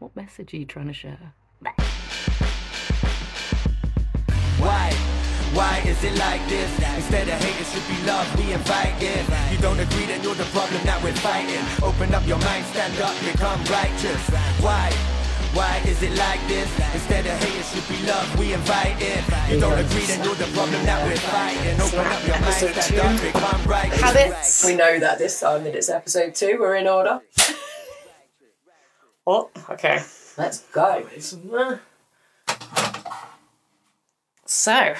What message are you trying to share? Why? Why is it like this? Instead of hate, it should be love we invite in. You don't agree, then you're the problem that we're fighting. Open up your mind, stand up, become righteous. Why? Why is it like this? Instead of hate, it should be love we invite in. You don't agree, then you're the problem that we're fighting. Open up your mind, stand up, become righteous. Habits. We know that this time that it's episode two. We're in order. What? Okay. Let's go. So,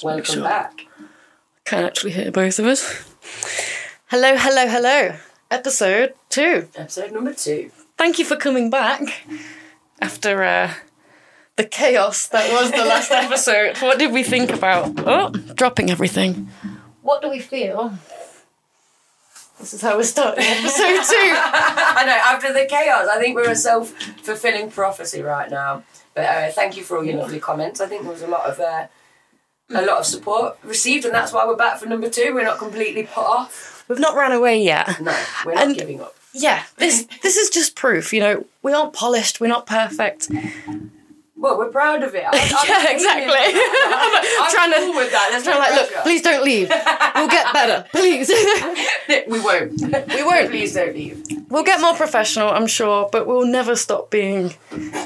Welcome sure. back. can actually hear both of us. Hello, hello, hello. Episode two. Episode number two. Thank you for coming back after uh, the chaos that was the last episode. What did we think about? Oh, dropping everything. What do we feel? This is how we're starting episode two. I know, after the chaos, I think we're a self fulfilling prophecy right now. But uh, thank you for all your lovely comments. I think there was a lot of uh, a lot of support received, and that's why we're back for number two. We're not completely put off. We've not ran away yet. No, we're not And- giving up. Yeah, this this is just proof. You know, we aren't polished. We're not perfect. Well, we're proud of it. I, I'm Yeah, exactly. I'm trying to- cool with that. There's I'm no like, look, please don't leave. We'll get better, please. we won't. we won't. Please don't leave. We'll get more professional, I'm sure, but we'll never stop being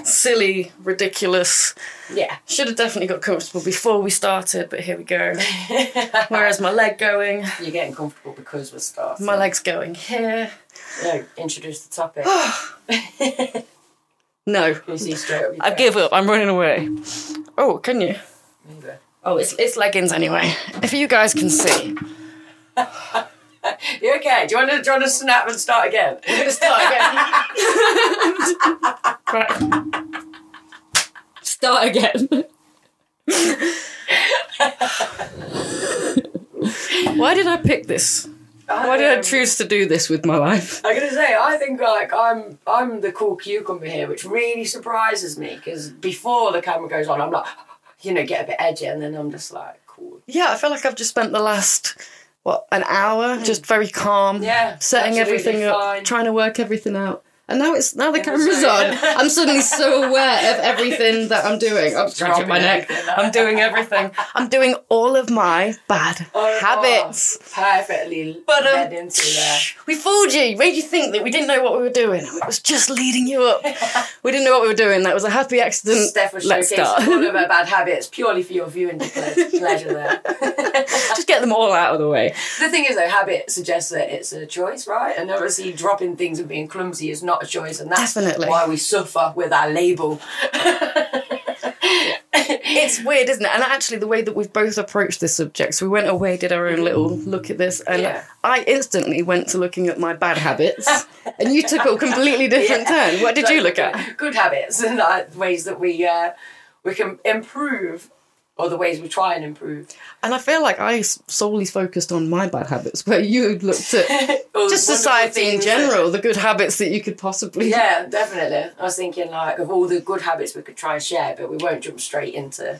silly, ridiculous. Yeah. Should have definitely got comfortable before we started, but here we go. Where's my leg going? You're getting comfortable because we're starting. My leg's going here. No, introduce the topic. No, you see straight up I give up. I'm running away. Oh, can you? Oh, it's it's leggings anyway. If you guys can see, You okay? Do you want to do you want to snap and start again? we're gonna start again. right. Start again. Why did I pick this? Why did I um, choose to do this with my life? I'm gonna say I think like I'm I'm the cool cucumber here, which really surprises me because before the camera goes on, I'm like, you know, get a bit edgy, and then I'm just like, cool. Yeah, I feel like I've just spent the last what an hour mm. just very calm, Yeah, setting everything up, trying to work everything out. And now it's now the Yeah, camera's on. I'm suddenly so aware of everything that I'm doing. I'm scratching my neck. I'm doing everything. I'm doing all of my bad Oh, habits. Perfectly But um, led into there. we fooled you. Made you think that we didn't know what we were doing. It was just leading you up. we didn't know what we were doing. That was a happy accident. Steph was Let's showcasing start. all of her bad habits purely for your viewing pleasure there. just get them all out of the way. the thing is, though, habit suggests that it's a choice, right? And obviously, dropping things and being clumsy is not a choice, and that's Definitely. why we suffer with our label. It's weird, isn't it? And actually, the way that we've both approached this subject, so we went away, did our own little look at this, and Yeah. I instantly went to looking at my bad habits, and you took a completely different Yeah. turn. What did you look at? Good habits and uh, ways that we uh, we can improve, or the ways we try and improve. And I feel like I solely focused on my bad habits, where you looked at just society in things that- general, the good habits that you could possibly. Yeah, definitely. I was thinking like of all the good habits we could try and share, but we won't jump straight into.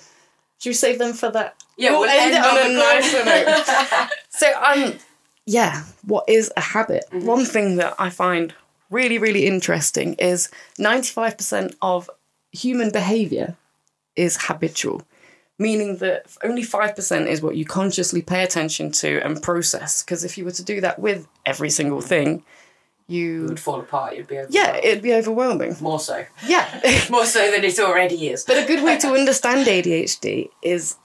Should we save them for that? Yeah, We'll we'll end end it on on a the nicer note. So, um, yeah, what is a habit? Mm-hmm. One thing that I find really, really interesting is 95% of human behavior is habitual, meaning that only 5% is what you consciously pay attention to and process. Because if you were to do that with every single thing, you. would fall apart. You'd be. Yeah, it'd be overwhelming. more so, Yeah. more so than it already is. But a good way to understand ADHD is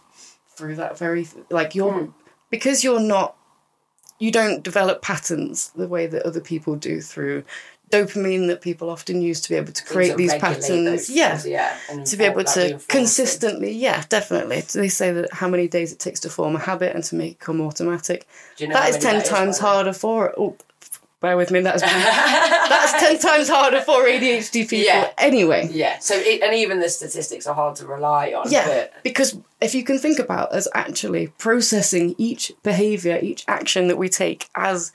through that very like you're hmm. because you're not you don't develop patterns the way that other people do through dopamine that people often use to be able to create To these patterns. Yeah. things, yeah, and To be able to consistently, yeah, definitely. They say that how many days it takes to form a habit and to make it come automatic. Do you know that is many ten that is, times way? harder for oh, bear with me, that's that's ten times harder for ADHD people Yeah. anyway. Yeah. So it, and even the statistics are hard to rely on. Yeah, But because if you can think about as actually processing each behavior, each action that we take as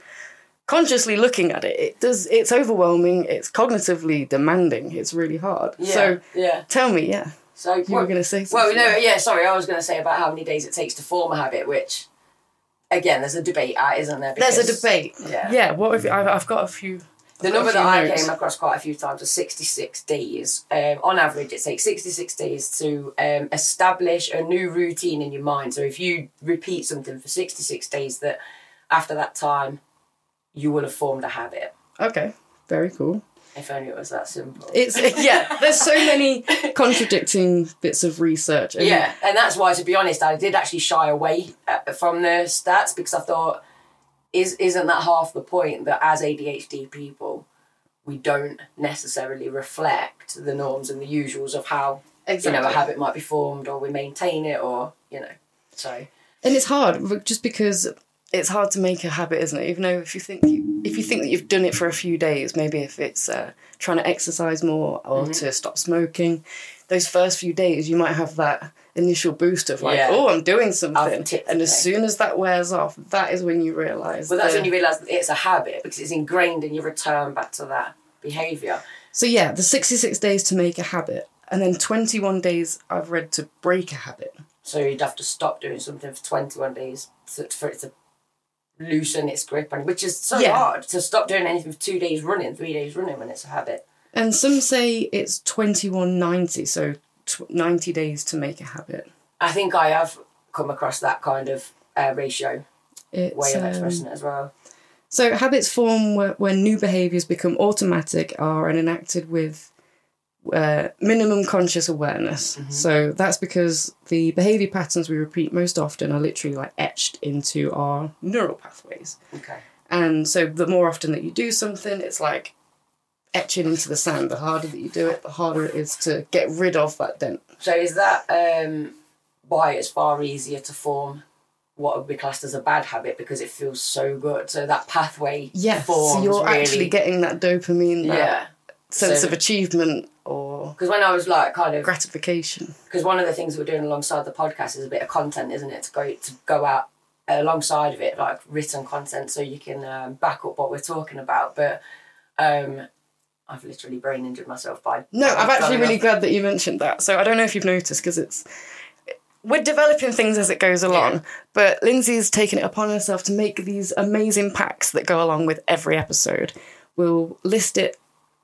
consciously looking at it, it does it's overwhelming, it's cognitively demanding, it's really hard. yeah. So yeah. tell me, yeah. So You were gonna say Well, no, yeah. Sorry, I was going to say about how many days it takes to form a habit, which again, there's a debate, isn't there? There's a debate. Yeah. Yeah, what if I've, I've got a few The I've got a number that I came across quite a few times was 66 days. Um, on average, it takes 66 days to um, establish a new routine in your mind. So if you repeat something for 66 days, that after that time, you will have formed a habit. Okay, very cool. If only it was that simple. It's yeah. There's so many contradicting bits of research. and- yeah, and that's why, to be honest, I did actually shy away uh, from the stats because I thought, is isn't that half the point that as ADHD people, we don't necessarily reflect the norms and the usuals of how exactly. you know a habit might be formed, or we maintain it, or you know, so And it's hard just because it's hard to make a habit, isn't it? Even though if you think you, if you think that you've done it for a few days, maybe if it's uh, trying to exercise more or Mm-hmm. to stop smoking, those first few days you might have that initial boost of like, Yeah. oh, I'm doing something, and as soon as that wears off, that is when you realise. But that's the- when you realise that it's a habit because it's ingrained and you return back to that behaviour. So yeah, the 66 days to make a habit, and then 21 days I've read to break a habit. So you'd have to stop doing something for 21 days for it to loosen its grip, and which is so Yeah. hard to stop doing anything for two days running, three days running when it's a habit. And some say it's 2190, so tw- 90 days to make a habit. I think I have come across that kind of uh, ratio It's, way of um, expressing it as well. So habits form where, when new behaviours become automatic are enacted with uh, minimum conscious awareness. So that's because the behaviour patterns we repeat most often are literally like etched into our neural pathways. Okay. And so the more often that you do something, it's like etching into the sand. The harder that you do it, the harder it is to get rid of that dent. So is that um, why it's far easier to form what would be classed as a bad habit because it feels so good? So that pathway Yes, forms so you're really, actually getting that dopamine, that yeah. Sense So- of achievement or Because when I was like kind of gratification. because one of the things we're doing alongside the podcast is a bit of content, isn't it? To go to go out alongside of it, like written content, so you can um, back up what we're talking about. But um, I've literally brain injured myself by. No, I'm actually really glad that you mentioned that. So I don't know if you've noticed because it's we're developing things as it goes along, Yeah. but Lindzi's taken it upon herself to make these amazing packs that go along with every episode. We'll list it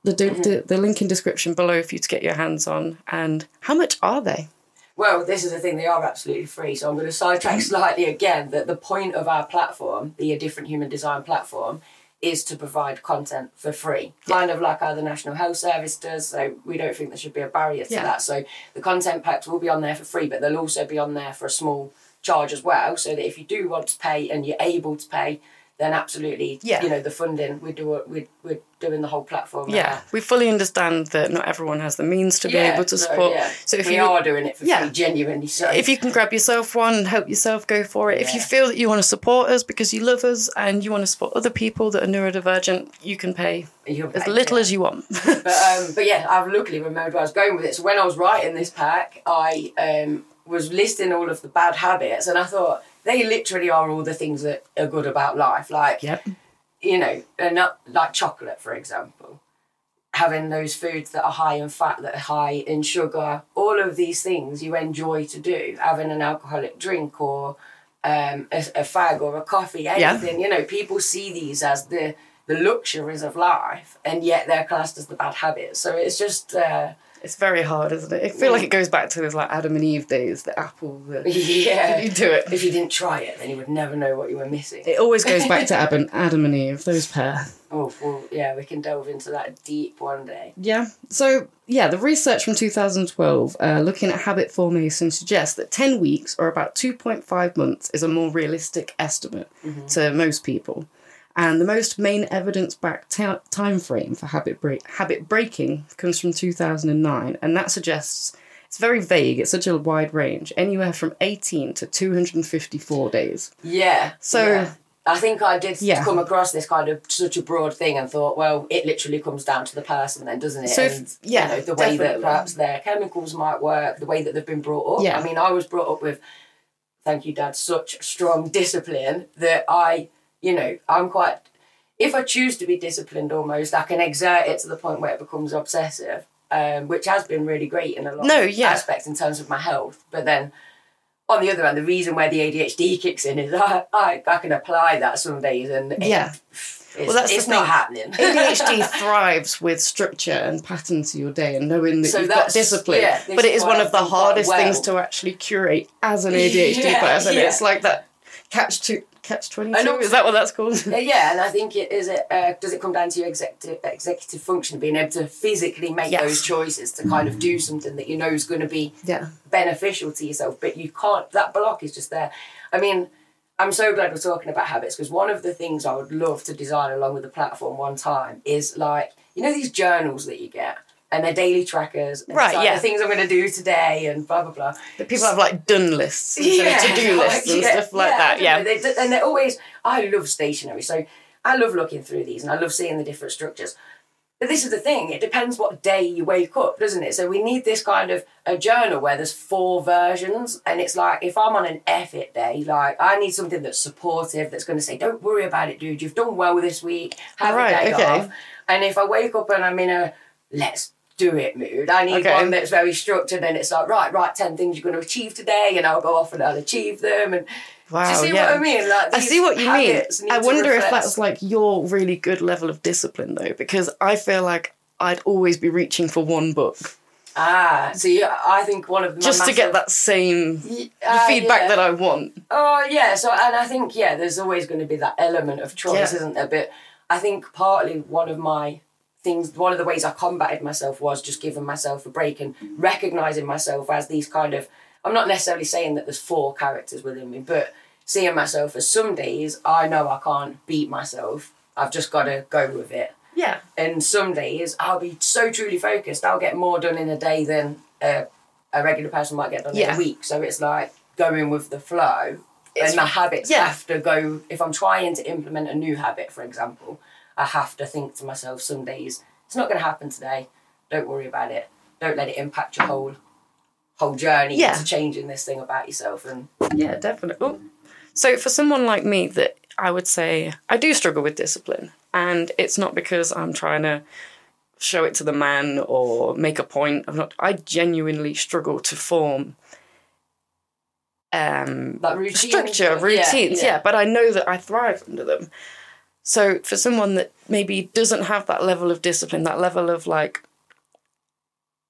the, Mm-hmm. the the link in description below for you to get your hands on. And how much are they? Well, this is the thing; they are absolutely free. So I'm going to sidetrack slightly again. That the point of our platform, the A Different Human Design platform, is to provide content for free, kind of like how the National Health Service does. So we don't think there should be a barrier to Yeah. that. So the content packs will be on there for free, but they'll also be on there for a small charge as well. So that if you do want to pay and you're able to pay, then absolutely, Yeah. you know, the funding we do we we're doing the whole platform. Yeah, now. we fully understand that not everyone has the means to be Yeah, able to support. yeah. So if we you are doing it for Yeah. free, genuinely. So if you can grab yourself one and help yourself, go for it. If you feel that you want to support us because you love us and you want to support other people that are neurodivergent, you can pay You'll as little as you want. But um, but yeah, I've luckily remembered where I was going with it. So when I was writing this pack, I um, was listing all of the bad habits, and I thought they literally are all the things that are good about life. Like yep. you know, and not like chocolate, for example. Having those foods that are high in fat, that are high in sugar, all of these things you enjoy to do. Having an alcoholic drink or um, a, a fag or a coffee, Yeah. anything. You know, people see these as the the luxuries of life, and yet they're classed as the bad habits. So it's just. Uh, It's very hard, isn't it? I feel like it goes back to those like Adam and Eve days, the apple. The, Yeah. you do it. If you didn't try it, then you would never know what you were missing. It always goes back to Adam, Adam and Eve, those pair. Oh, well, yeah, we can delve into that deep one day. Yeah. So, yeah, the research from 2012 uh, looking at habit formation suggests that 10 weeks or about 2.5 months is a more realistic estimate to most people. And the most main evidence backed ta- time frame for habit, break- habit breaking comes from 2009. And that suggests it's very vague, it's such a wide range, anywhere from 18 to 254 days. Yeah. So- yeah. I think I did Yeah. come across this kind of such a broad thing and thought, well, it literally comes down to the person then, doesn't it? So if- and, yeah, you know, the way that perhaps their chemicals might work, the way that they've been brought up. Yeah. I mean, I was brought up with, thank you, Dad, such strong discipline that I, you know, I'm quite, if I choose to be disciplined almost, I can exert it to the point where it becomes obsessive. Um, which has been really great in a lot No, of yeah. aspects in terms of my health. But then on the other hand, the reason where the ADHD kicks in is I, I, I can apply that some days and it- Yeah. It's, Well, that's it's not happening. ADHD thrives with structure and pattern to your day and knowing that So you've got discipline. yeah, but it is one of the hardest things to actually curate as an ADHD Yeah, person. yeah. It's like that catch two, catch twenty And two. also- Is that what that's called? Yeah, yeah, and I think it is it. Uh, does it come down to your executive executive function, being able to physically make Yes. those choices to kind of do something that you know is going to be yeah. beneficial to yourself, but you can't. That block is just there. I mean, I'm so glad we're talking about habits because one of the things I would love to design along with the platform one time is like you know these journals that you get. And they're daily trackers. And Right, like yeah. The things I'm going to do today and blah, blah, blah. But people have like done lists of to do lists and yeah, stuff like yeah, that. Yeah. they- and they're always. I love stationery, so I love looking through these, and I love seeing the different structures. But this is the thing; it depends what day you wake up, doesn't it? So we need this kind of a journal where there's four versions, and it's like if I'm on an F it day, like I need something that's supportive, that's going to say, "Don't worry about it, dude. You've done well this week. Have Right, a day okay. off." And if I wake up and I'm in a let's do it mood. I need Okay. one that's very structured and it's like, right, right, 10 things you're going to achieve today, and I'll go off and I'll achieve them. And Wow. do you see yeah. what I mean? Like, I see what you mean. I wonder if that's like your really good level of discipline though, because I feel like I'd always be reaching for one book Ah, so yeah, I think one of my just to get that same ah, feedback yeah. that I want. Oh yeah, so and I think yeah, there's always going to be that element of choice, Yeah. isn't there? But I think partly one of my things, one of the ways I combated myself was just giving myself a break and recognizing myself as these kind of. I'm not necessarily saying that there's four characters within me, but seeing myself as some days I know I can't beat myself. I've just got to go with it. Yeah. And some days I'll be so truly focused, I'll get more done in a day than uh, a regular person might get done in a week. So it's like going with the flow. It's- and my habits yeah. have to go. If I'm trying to implement a new habit, for example, I have to think to myself some days it's not going to happen today. Don't worry about it. Don't let it impact your whole whole journey Yeah. to changing this thing about yourself. And Yeah, definitely. Oh. So for someone like me that I would say I do struggle with discipline and it's not because I'm trying to show it to the man or make a point. I'm not I genuinely struggle to form um like routines, structure, yeah, routines, yeah, yeah. but I know that I thrive under them. So for someone that maybe doesn't have that level of discipline, that level of like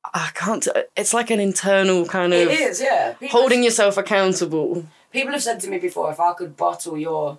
I can't it's like an internal kind of it is, yeah. People holding yourself accountable. People have said to me before, if I could bottle your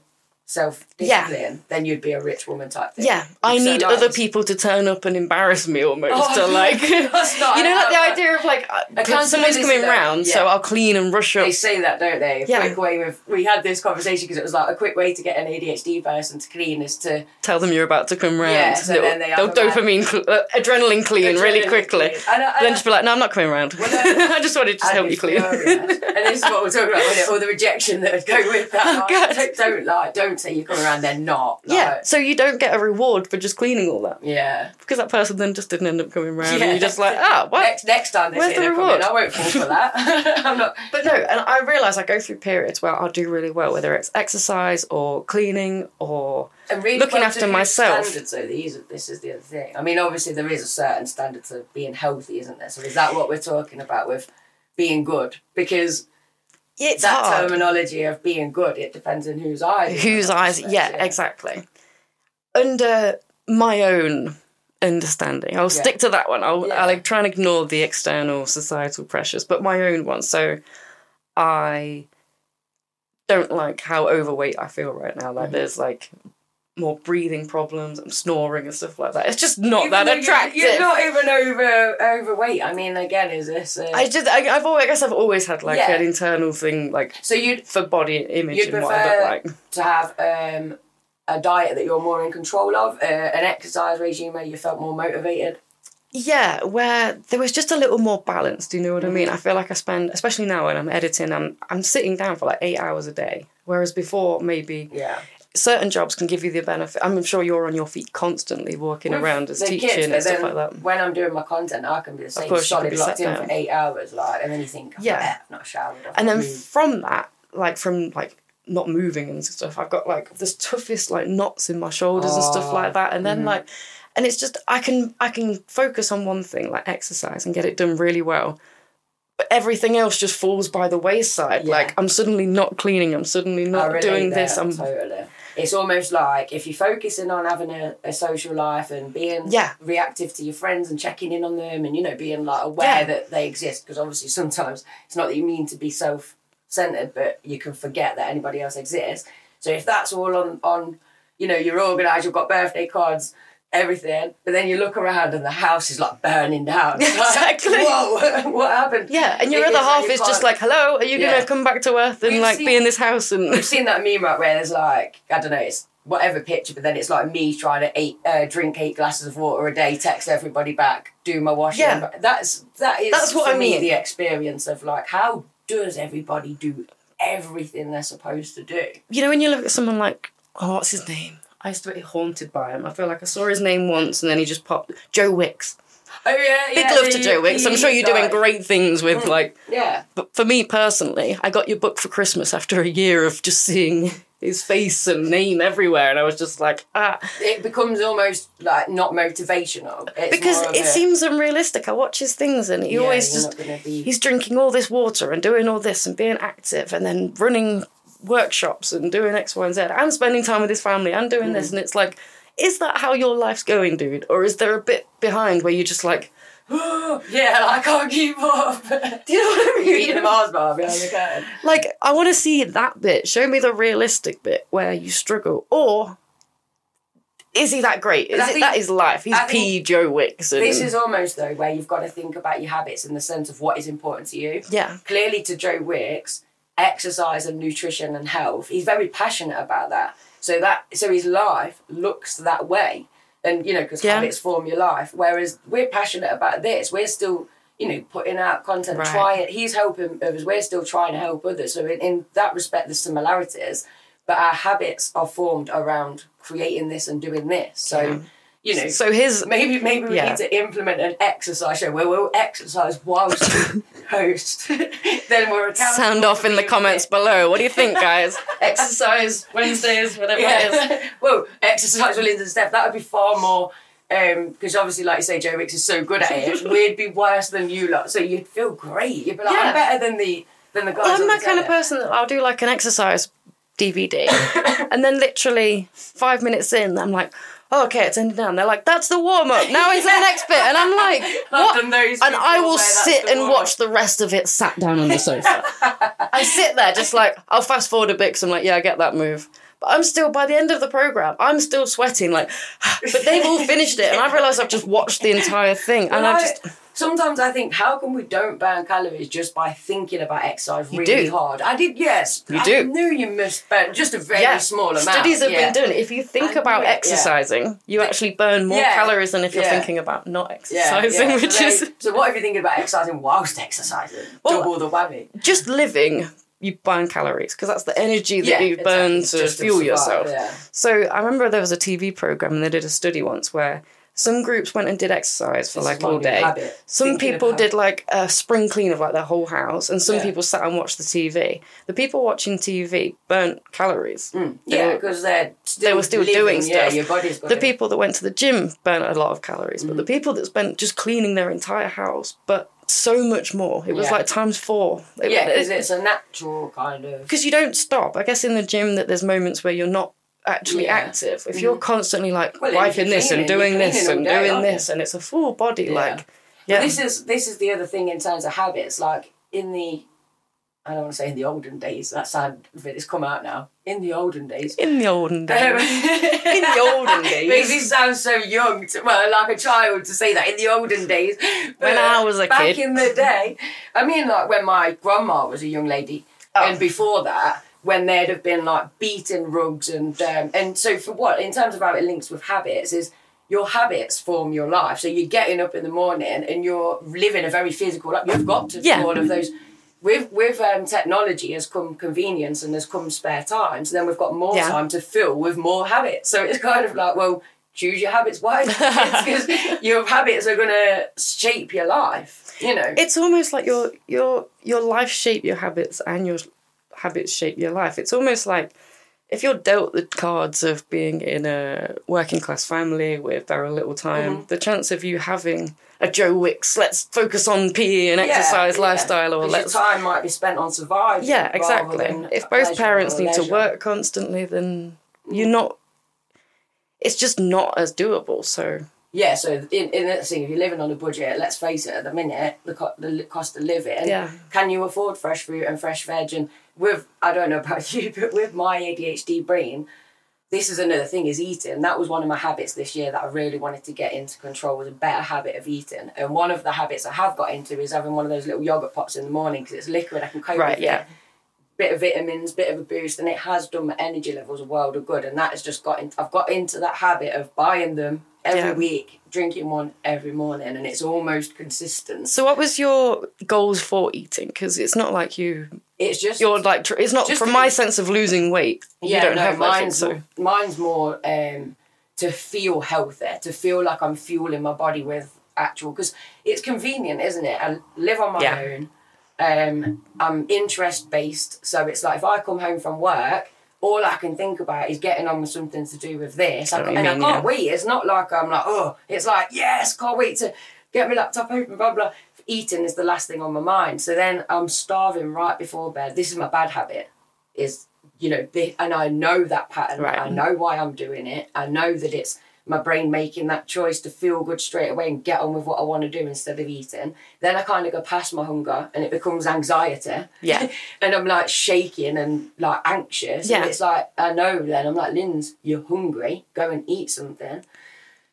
self discipline, then you'd be a rich woman type thing. Yeah, I so need nice. other people to turn up and embarrass me almost Oh, to like, that's not you know, like the how- idea of like uh, someone's coming round, so. I'll clean and rush up. They say that, don't they? A Yeah. quick way with we had this conversation because it was like a quick way to get an ADHD person to clean is to Tell them you're about to come round. Yeah, so they'll, then they they'll dopamine, cl- uh, adrenaline clean really quickly. clean. And I- and then just be like, no, I'm not coming round. Well, no. I just wanted to help you clean. and this is what we're talking about? All the rejection that would go with that. Oh, Like, don't, don't like, don't say you're coming around. They're not. yeah, so you don't get a reward for just cleaning all that yeah. because that person then just didn't end up coming around. Yeah. and you're just like, ah, what? Next, next time they Where's say the reward? I won't fall for that. I'm not. But no, and I realise I go through periods where I'll do really well, whether it's exercise or cleaning or really Looking after myself. Standards, though, these are, this is the other thing. I mean, obviously there is a certain standard to being healthy, isn't there? So is that what we're talking about with being good? Because it's that hard. terminology of being good, it depends on whose eyes. Whose eyes? suppose, Yeah, exactly. Under my own understanding, I'll Yeah. stick to that one. I'll, Yeah. I'll try and ignore the external societal pressures, but my own one. So I don't like how overweight I feel right now. Mm-hmm. Like there's like more breathing problems, I'm snoring and stuff like that. It's just not Even that though you're- attractive. You're, not even over overweight. I mean, again, is this? Uh, I just, I, I've always, I guess I've always had like Yeah. an internal thing, like so you'd for body image You'd and what I look like. to have um, a diet that you're more in control of, uh, an exercise regime where you felt more motivated. Yeah, where there was just a little more balance. Do you know what I mean? I feel like I spend, especially now when I'm editing, I'm I'm sitting down for like eight hours a day. Whereas before, maybe Yeah. Certain jobs can give you the benefit. I'm sure you're on your feet constantly, walking With around as teaching kids, and stuff like that. When I'm doing my content, I can be the same course, you can solid be locked in down. for eight hours, like, and then you think, Yeah. yeah, I've not showered. I've And then moved. from that, like from like not moving and stuff, I've got like the toughest like knots in my shoulders and stuff Oh, like that. And mm-hmm. then like, and it's just I can I can focus on one thing like exercise and get it done really well. But everything else just falls by the wayside. Yeah. Like I'm suddenly not cleaning. I'm suddenly not doing this. I'm totally. It's almost like if you're focusing on having a, a social life and being Yeah. reactive to your friends and checking in on them and, you know, being like aware Yeah. that they exist, because obviously sometimes it's not that you mean to be self centered, but you can forget that anybody else exists. So if that's all on, on you know, you're organised, you've got birthday cards, everything, but then you look around and the house is like burning down. Like, Exactly. Whoa, what happened? Yeah, and your It other is half you is just like, "Hello, are you Yeah. gonna come back to Earth and We've like seen- be in this house?" And I've seen that meme right where there's like I don't know, it's whatever picture, but then it's like me trying to eat, uh, drink eight glasses of water a day, text everybody back, do my washing. Yeah. That's that is That's what I me mean. the experience of like how does everybody do everything they're supposed to do? you know, when you look at someone like, oh, what's his name? I used to be haunted by him. I feel like I saw his name once, and then he just popped. Joe Wicks. Oh yeah, Big yeah, love the- to Joe Wicks. I'm sure you're doing great things with like. Yeah, But for me personally, I got your book for Christmas after a year of just seeing his face and name everywhere, and I was just like, ah, it becomes almost like not motivational. It's because it a- seems unrealistic. I watch his things, and he yeah, always just be... he's drinking all this water and doing all this and being active and then running workshops and doing X, Y, and Z and spending time with his family and doing Mm. this. And it's like, is that how your life's going, dude? Or is there a bit behind where you're just like, yeah, I can't keep up. do you know what I eating a mean? Mars bar behind the curtain. Like, I want to see that bit. Show me the realistic bit where you struggle. Or is he that great? Is it that is life? He's P. Joe Wicks. And, This is almost though where you've got to think about your habits in the sense of what is important to you. yeah. Clearly, to Joe Wicks, exercise and nutrition and health, he's very passionate about that. So that so his life looks that way, and you know because Yeah. habits form your life. Whereas we're passionate about this, we're still you know putting out content, Right. trying. He's helping others. We're still trying to help others. So in, in that respect, there's similarities, but our habits are formed around creating this and doing this. So. Yeah. You know, So his Maybe maybe we Yeah. need to implement an exercise show where we'll exercise whilst we host. then we're accountable sound off in the comments fit. below. What do you think, guys? Exercise Wednesdays, whatever it is. Yeah. well, exercise with Linda and Steph, that would be far more um, because obviously, like you say, Joe Wicks is so good at it. We'd be worse than you lot, so you'd feel great. You'd be like, Yeah. I'm better than the than the guys. Well, I'm that the kind of person that I'll do like an exercise DVD, and then literally five minutes in, I'm like, oh, okay, it's ending now. And they're like, that's the warm up. Now into the next bit, and I'm like, what? And I will sit and warm-up. watch the rest of it sat down on the sofa. I sit there just like I'll fast forward a bit because I'm like, yeah, I get that move. But I'm still by the end of the program, I'm still sweating like. But they've all finished it, and I realised I've just watched the entire thing, and Well, I I- just sometimes I think, how come we don't burn calories just by thinking about exercise You really do. hard? I did, yes. You I do. knew you must burn just a very yeah, small amount. Studies have yeah. been done. If you think I about it, yeah. exercising, you actually burn more Yeah, calories than if you're yeah. thinking about not exercising, yeah. which so is then- so what if you're thinking about exercising whilst exercising? Well, Double the whammy. just living. You burn calories because that's the energy that Yeah, you burn exactly. to fuel survive, yourself. yeah. So I remember there was a TV program and they did a study once where some groups went and did exercise for This like all day. habit, Some people did like a spring clean of like their whole house, and some Yeah. people sat and watched the TV. The people watching TV burnt calories. They Yeah, because they're still they were still living, doing Yeah, stuff. your body's got the to- people that went to the gym burnt a lot of calories, but the Mm. people that spent just cleaning their entire house but so much more. It was Yeah. like times four. It- Yeah, because it- it's a natural kind of. because you don't stop. I guess in the gym that there's moments where you're not actually Yeah. active. If you're constantly like Well, wiping this and doing this and day, doing this, and it's a full body, Yeah. like But yeah, This is this is the other thing in terms of habits. Like in the, I don't want to say in the olden days. That sad bit has come out now. In the olden days. in the olden Um, days. in the olden days. Makes me sound so young, to, well, like a child to say that in the olden days. When I was a back kid. in the day, I mean, like when my grandma was a young lady, Oh. and before that, when there'd have been like beating rugs and um, and so for what in terms of how it links with habits is your habits form your life. So you're getting up in the morning and you're living a very physical life. You've got to do Yeah. all of those. With with um, technology has come convenience and has come spare time. So then we've got more Yeah. time to fill with more habits. So it's kind of like, well, choose your habits wisely because your habits are going to shape your life. You know. It's almost like your your your life shape your habits and your habits shape your life. It's almost like if you're dealt the cards of being in a working class family with very little time, Mm-hmm. the chance of you having a Joe Wicks, let's focus on PE and exercise Yeah, lifestyle, or let's your time might be spent on surviving. yeah, exactly. If both parents need to work constantly, then you're not. It's just not as doable. So Yeah, so in, in that thing, if you're living on a budget, let's face it, at the minute, the, co- the cost of living, Yeah. can you afford fresh fruit and fresh veg? And with, I don't know about you, but with my ADHD brain, this is another thing is eating. That was one of my habits this year that I really wanted to get into control was a better habit of eating. And one of the habits I have got into is having one of those little yogurt pots in the morning because it's liquid. I can cope Right, with yeah. it. Bit of vitamins, bit of a boost, and it has done my energy levels a world of good. And that has just got in, I've got into that habit of buying them every Yeah. week, drinking one every morning, and it's almost consistent. so what was your goals for eating? Because it's not like you It's just you're like it's not from my sense of losing weight. you Yeah, don't no, have mine's so more, mine's more um, to feel healthy, to feel like I'm fueling my body with actual because it's convenient, isn't it? I live on my Yeah. own. Um, I'm interest based, so it's like if I come home from work, all I can think about is getting on with something to do with this, I know ca- what you and I can't yeah. wait. It's not like I'm like oh, it's like yes, can't wait to get my laptop open, blah blah. Eating is the last thing on my mind, so then I'm starving right before bed. This is my bad habit is you know and i know that pattern Right. i know why i'm doing it i know that it's my brain making that choice to feel good straight away and get on with what i want to do instead of eating then i kind of go past my hunger and it becomes anxiety Yeah. and i'm like shaking and like anxious Yeah. and it's like i know then i'm like linz you're hungry go and eat something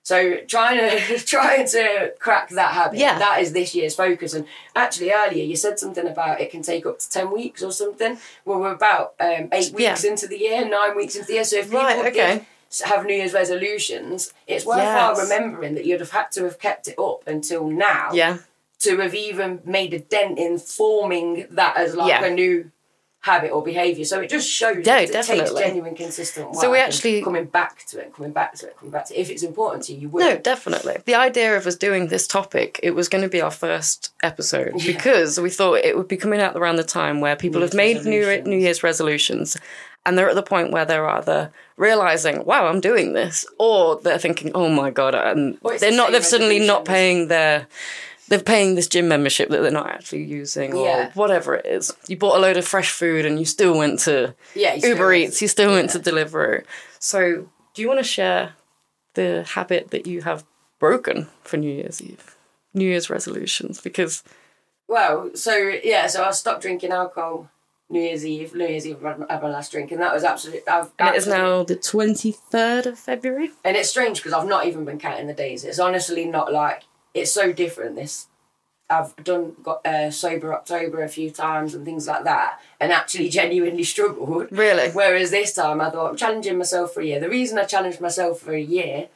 so trying to trying to crack that habit, Yeah. that is this year's focus. And actually, earlier you said something about it can take up to ten weeks or something. Well, we're about um, eight weeks Yeah. into the year, nine weeks into the year. So if people Right, okay. did have New Year's resolutions, it's worthwhile Yes. remembering that you'd have had to have kept it up until now yeah. to have even made a dent in forming that as like Yeah. a new habit or behaviour. So it just shows Yeah, that it takes genuine, consistent work. So we actually- coming back to it, coming back to it, coming back to it. If it's important to you, you will. No, definitely. The idea of us doing this topic, it was going to be our first episode Yeah. because we thought it would be coming out around the time where people New have made New. New Year's resolutions and they're at the point where they're either realizing, wow, I'm doing this, or they're thinking, oh my God, and it's they're the not. They've suddenly not paying their. They're paying this gym membership that they're not actually using, or Yeah. whatever it is. You bought a load of fresh food and you still went to Yeah, Uber Eats, you still went to Deliveroo. So, do you want to share the habit that you have broken for New Year's Eve? New Year's resolutions? Because, Well, so yeah, so I stopped drinking alcohol New Year's Eve. New Year's Eve, I had my last drink, and that was absolutely. I've and it is now the 23rd of February. and it's strange because I've not even been counting the days. It's honestly not like it's so different. This I've done got uh, sober October a few times and things like that, and actually genuinely struggled. Really? Whereas this time I thought I'm challenging myself for a year. The reason I challenged myself for a year,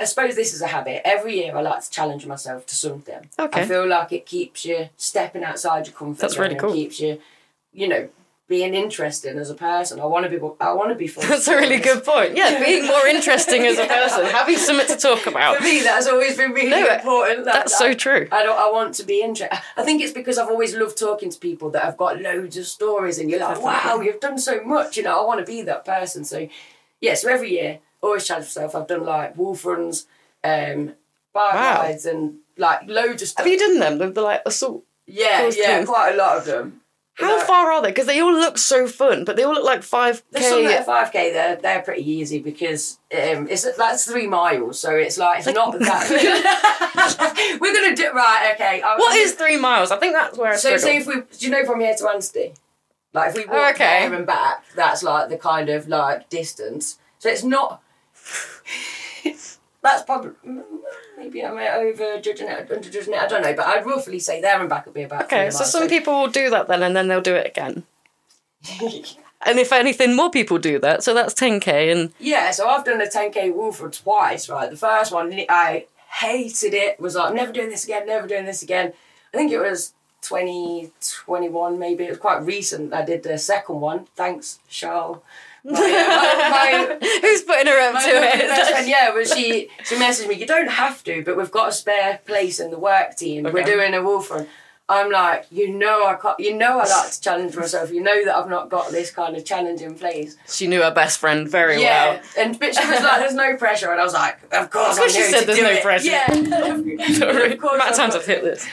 I suppose this is a habit. Every year I like to challenge myself to something. Okay. I feel like it keeps you stepping outside your comfort That's zone really and cool. keeps you, you know, being interesting as a person. I want to be. I want to be. That's a really good point. Yeah, being more interesting as a person, having something to talk about. For me, that's always been really No, important. That- That's so true. I don't. I want to be interested. I think it's because I've always loved talking to people that have got loads of stories, and you're like, "Wow, you've done so much." You know, I want to be that person. So, yeah. So every year, always challenge myself. I've done like wolf runs, um, bike Wow. rides, and like loads of stuff. Have you done them? The, the like assault. yeah, yeah, things? quite a lot of them. How far are they? Because they all look so fun, but they all look like 5k. There's some that are five k. They're they're pretty easy because um, it's that's three miles, so it's like it's not that. We're gonna do right. Okay. I'm- What I'm is three miles? I think that's where I So struggle. say if we, do you know from here to Anstey? Like if we walk okay. there and back, that's like the kind of like distance. So it's not. That's probably maybe I'm over judging it, under judging it. I don't know, but I'd roughly say there and back would be about. Okay, so some people will do that then, and then they'll do it again. And if anything, more people do that. So that's 10k, and Yeah, so I've done a 10k wolf run twice. Right, the first one I hated it. Was like, I'm never doing this again. Never doing this again. I think it was 2021 maybe. It was quite recent. I did the second one. Thanks, Charles. My, my, my, who's putting her up my to lovely best friend, it? yeah, but she she messaged me. You don't have to, but we've got a spare place in the work team. We're doing a wolf run. I'm like, you know, I can't. You know, I like to challenge myself. You know that I've not got this kind of challenge in place. She knew her best friend very Yeah, well. and but she was like, "There's no pressure," and I was like, "Of course." Of course I'm she said to there's no it." pressure. Yeah, Sorry, of course amount of times I've hit this.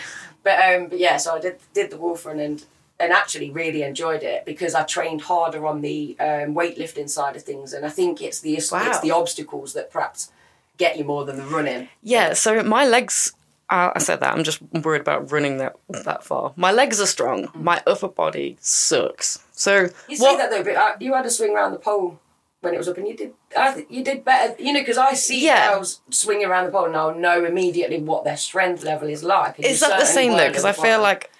But um, but yeah, so I did did the wolf run and and actually really enjoyed it because I trained harder on the um, weightlifting side of things, and I think it's the it's the obstacles that perhaps get you more than the running. Yeah, so my legs. Uh, I said that. I'm just worried about running that that far. My legs are strong. My upper body sucks. So You say what? that though, but uh, you had a swing around the pole when it was up, and you did. I you did better, you know, because I see Yeah. girls swinging around the pole, and I'll know immediately what their strength level is like. Is that the same though? Because I feel like,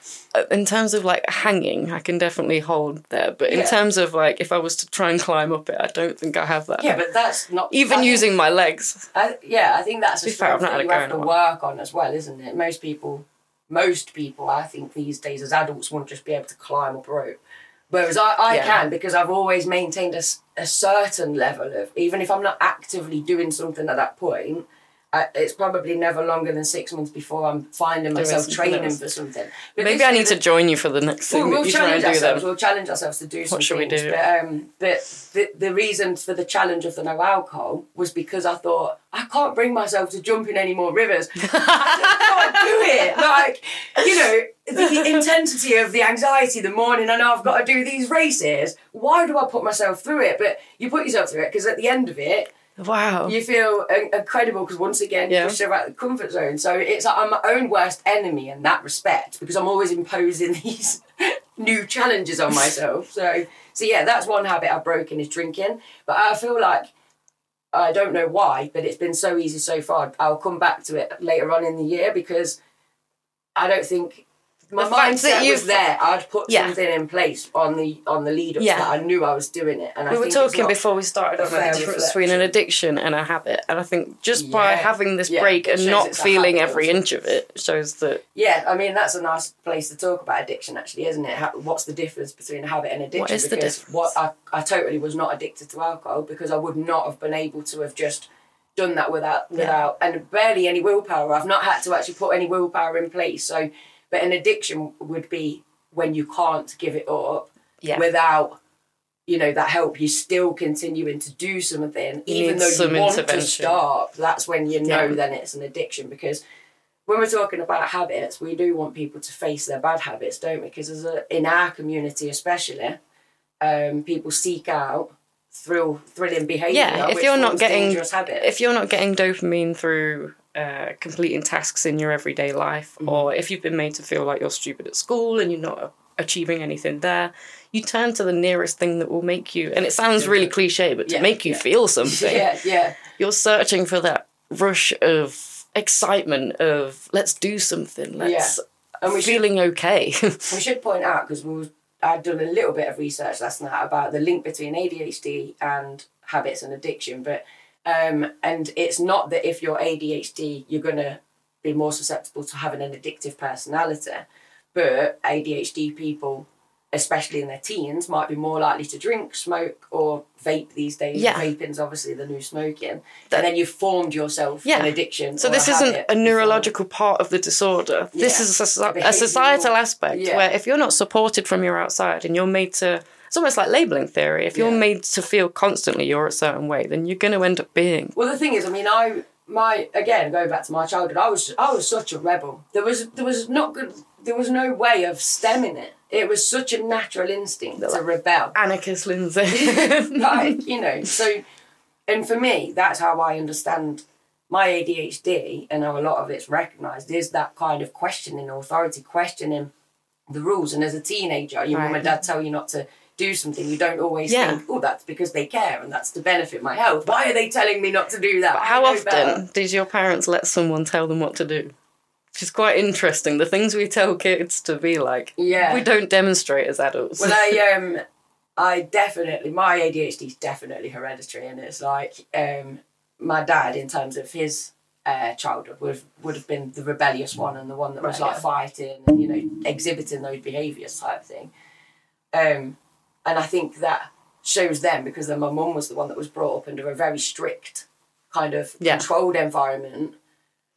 in terms of like hanging, I can definitely hold there. But in Yeah. terms of like, if I was to try and climb up it, I don't think I have that. yeah, but that's not Even I think- using my legs. I, yeah, I think that's a be fair, I've not that you have to while. work on as well, isn't it? Most people, most people, I think these days as adults won't just be able to climb up a rope. Whereas I, I Yeah. can because I've always maintained a, a certain level of, even if I'm not actively doing something at that point, I, it's probably never longer than six months before I'm finding myself training for something. But Maybe I need to join you for the next thing Well, we'll you try and challenge ourselves. We'll challenge ourselves to do some should we do? But, um, but the, the reason for the challenge of the no alcohol was because I thought I can't bring myself to jump in any more rivers. I can't do it. Like you know, the intensity of the anxiety the morning. I know I've got to do these races. Why do I put myself through it? But you put yourself through it because at the end of it, Wow. you feel incredible because once again you Yeah. push yourself out of the comfort zone. So it's like I'm my own worst enemy in that respect because I'm always imposing these new challenges on myself. So so yeah, that's one habit I've broken is drinking. But I feel like I don't know why, but it's been so easy so far. I'll come back to it later on in the year because I don't think my fact that mindset was there. I'd put Yeah. something in place on the on the lead up Yeah. that I knew I was doing it. And I we were think talking before we started about the difference between an addiction and a habit, and I think just by Yeah. having this break and not feeling every inch of it shows that Yeah, I mean that's a nice place to talk about addiction, actually, isn't it? How, what's the difference between a habit and addiction? is the difference? what I, I totally was not addicted to alcohol because I would not have been able to have just done that without without and barely any willpower. I've not had to actually put any willpower in place. So, but an addiction would be when you can't give it up yeah, without. You know that help. You're still continuing to do something, You even though some you want to stop. That's when you know Yeah. then it's an addiction because when we're talking about habits, we do want people to face their bad habits, don't we? Because as a, in our community, especially, um, people seek out thrill, thrilling behaviour. yeah. If you're not getting dangerous habits. if you're not getting dopamine through uh, completing tasks in your everyday life, Mm-hmm. or if you've been made to feel like you're stupid at school and you're not achieving anything there, you turn to the nearest thing that will make you. And it sounds really cliche, but to Yeah, make you yeah. feel something, yeah, yeah, you're searching for that rush of excitement of let's do something let's and we should feeling okay we should point out because we I'd done a little bit of research last night about the link between ADHD and habits and addiction, but um, and it's not that if you're ADHD you're gonna be more susceptible to having an addictive personality, but ADHD people, especially in their teens, might be more likely to drink, smoke, or vape these days. Yeah. Vaping's obviously the new smoking, That- and then you've formed yourself Yeah. an addiction. so this a isn't a neurological part of the disorder this Yeah. is a, a societal aspect Yeah. where if you're not supported from your outside and you're made to it's almost like labeling theory if you're Yeah. made to feel constantly you're a certain way then you're going to end up being Well, the thing is, I mean, I my again going back to my childhood, I was I was such a rebel. There was there was not good. There was no way of stemming it. It was such a natural instinct to rebel. anarchist lindzi like you know, so and for me, that's how I understand my ADHD and how a lot of it's recognised is that kind of questioning authority, questioning the rules. And as a teenager, your mum Right. and dad tell you not to do something, you don't always Yeah. think, oh, that's because they care and that's to benefit my health. Why are they telling me not to do that? I how often better. did your parents let someone tell them what to do which is quite interesting the things we tell kids to be like Yeah. we don't demonstrate as adults Well, I um, I definitely my ADHD is definitely hereditary, and it's like um, my dad in terms of his uh, childhood would have, would have been the rebellious one and the one that was Right, like yeah. fighting and you know exhibiting those behaviours type thing. Um, and I think that shows them because then my mum was the one that was brought up under a very strict kind of Yeah. controlled environment.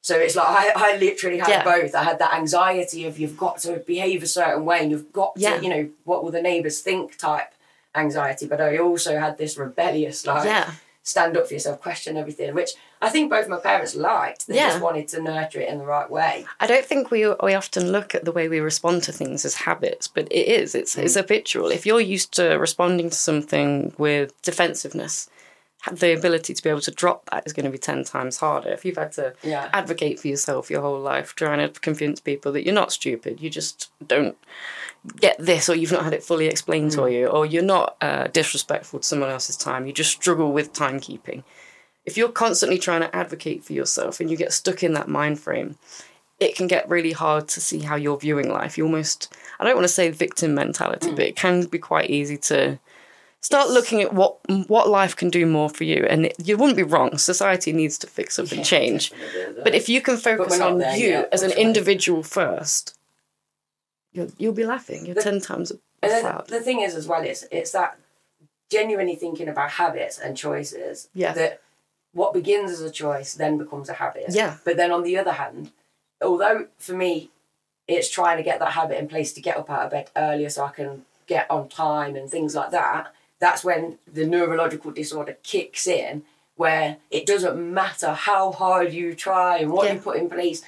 So it's like I, I literally had Yeah. both. I had that anxiety of you've got to behave a certain way and you've got Yeah. to, you know, what will the neighbours think type anxiety. But I also had this rebellious, like, stand up for yourself, question everything, which I think both my parents liked. They Yeah. just wanted to nurture it in the right way. I don't think we we often look at the way we respond to things as habits, but it is. It's it's habitual. If you're used to responding to something with defensiveness, the ability to be able to drop that is going to be ten times harder. If you've had to Yeah. advocate for yourself your whole life, trying to convince people that you're not stupid, you just don't get this, or you've not had it fully explained to you, or you're not uh, disrespectful to someone else's time. You just struggle with timekeeping. If you're constantly trying to advocate for yourself and you get stuck in that mind frame, it can get really hard to see how you're viewing life. You almost, I don't want to say victim mentality, but it mm. can be quite easy to start looking at what what life can do more for you. And it, you wouldn't be wrong. Society needs to fix up and change. But if you can focus on there you yet, as an individual first, you'll, you'll be laughing. You're ten times And then the thing is, as well, it's it's that genuinely thinking about habits and choices. Yeah. That what begins as a choice then becomes a habit. Yeah. But then on the other hand, although for me, it's trying to get that habit in place to get up out of bed earlier so I can get on time and things like that. That's when the neurological disorder kicks in, where it doesn't matter how hard you try and what Yeah. you put in place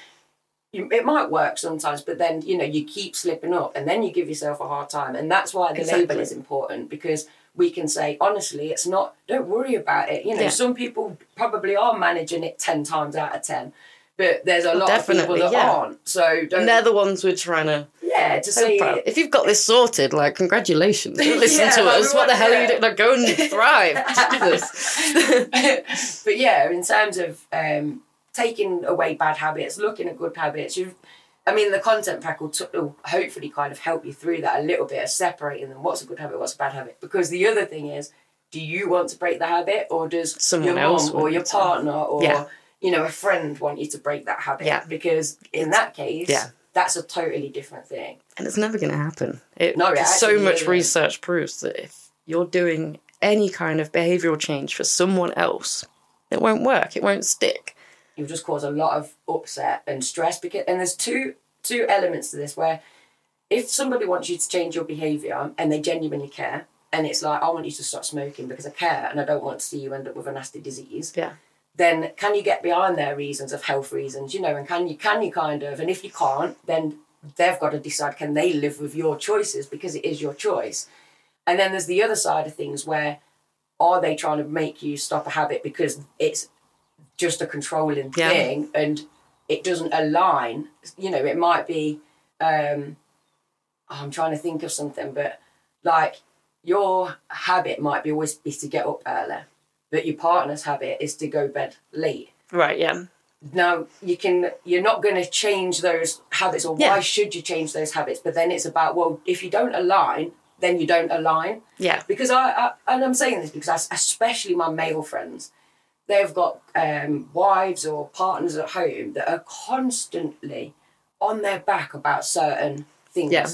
it might work sometimes, but then you know you keep slipping up, and then you give yourself a hard time, and that's why the Exactly. label is important because we can say honestly, it's not. Don't worry about it. You know, Yeah. some people probably are managing it ten times out of ten, but there's a lot of people that yeah. aren't. So don't. and they're the ones we're trying to yeah, to say proud. If you've got this sorted, like congratulations. Don't listen Yeah, to us. What the hell are you doing? Like, go and thrive. But yeah, in terms of um, taking away bad habits, looking at good habits, you I mean, the content pack will, t- will hopefully kind of help you through that a little bit of separating them. What's a good habit? What's a bad habit? Because the other thing is, do you want to break the habit, or does Someone your else mum or your partner or Yeah. you know a friend want you to break that habit? Yeah. Because in that case, Yeah. that's a totally different thing. and it's never going to happen. It, No, it so much isn't. research proves that if you're doing any kind of behavioural change for someone else, it won't work. It won't stick. You'll just cause a lot of upset and stress because and there's two two elements to this where if somebody wants you to change your behaviour and they genuinely care and it's like I want you to stop smoking because I care and I don't want to see you end up with a nasty disease Yeah. then can you get behind their reasons of health reasons you know and can you can you kind of and if you can't then they've got to decide can they live with your choices because it is your choice and then there's the other side of things where are they trying to make you stop a habit because it's just a controlling Yeah. thing and it doesn't align you know it might be um oh, i'm trying to think of something but like your habit might be always be to get up early but your partner's habit is to go bed late Right, yeah. now you can you're not going to change those habits or Yeah. why should you change those habits but then it's about well if you don't align then you don't align Yeah. because I, I and I'm saying this because I, especially my male friends, they've got um, wives or partners at home that are constantly on their back about certain things. Yeah.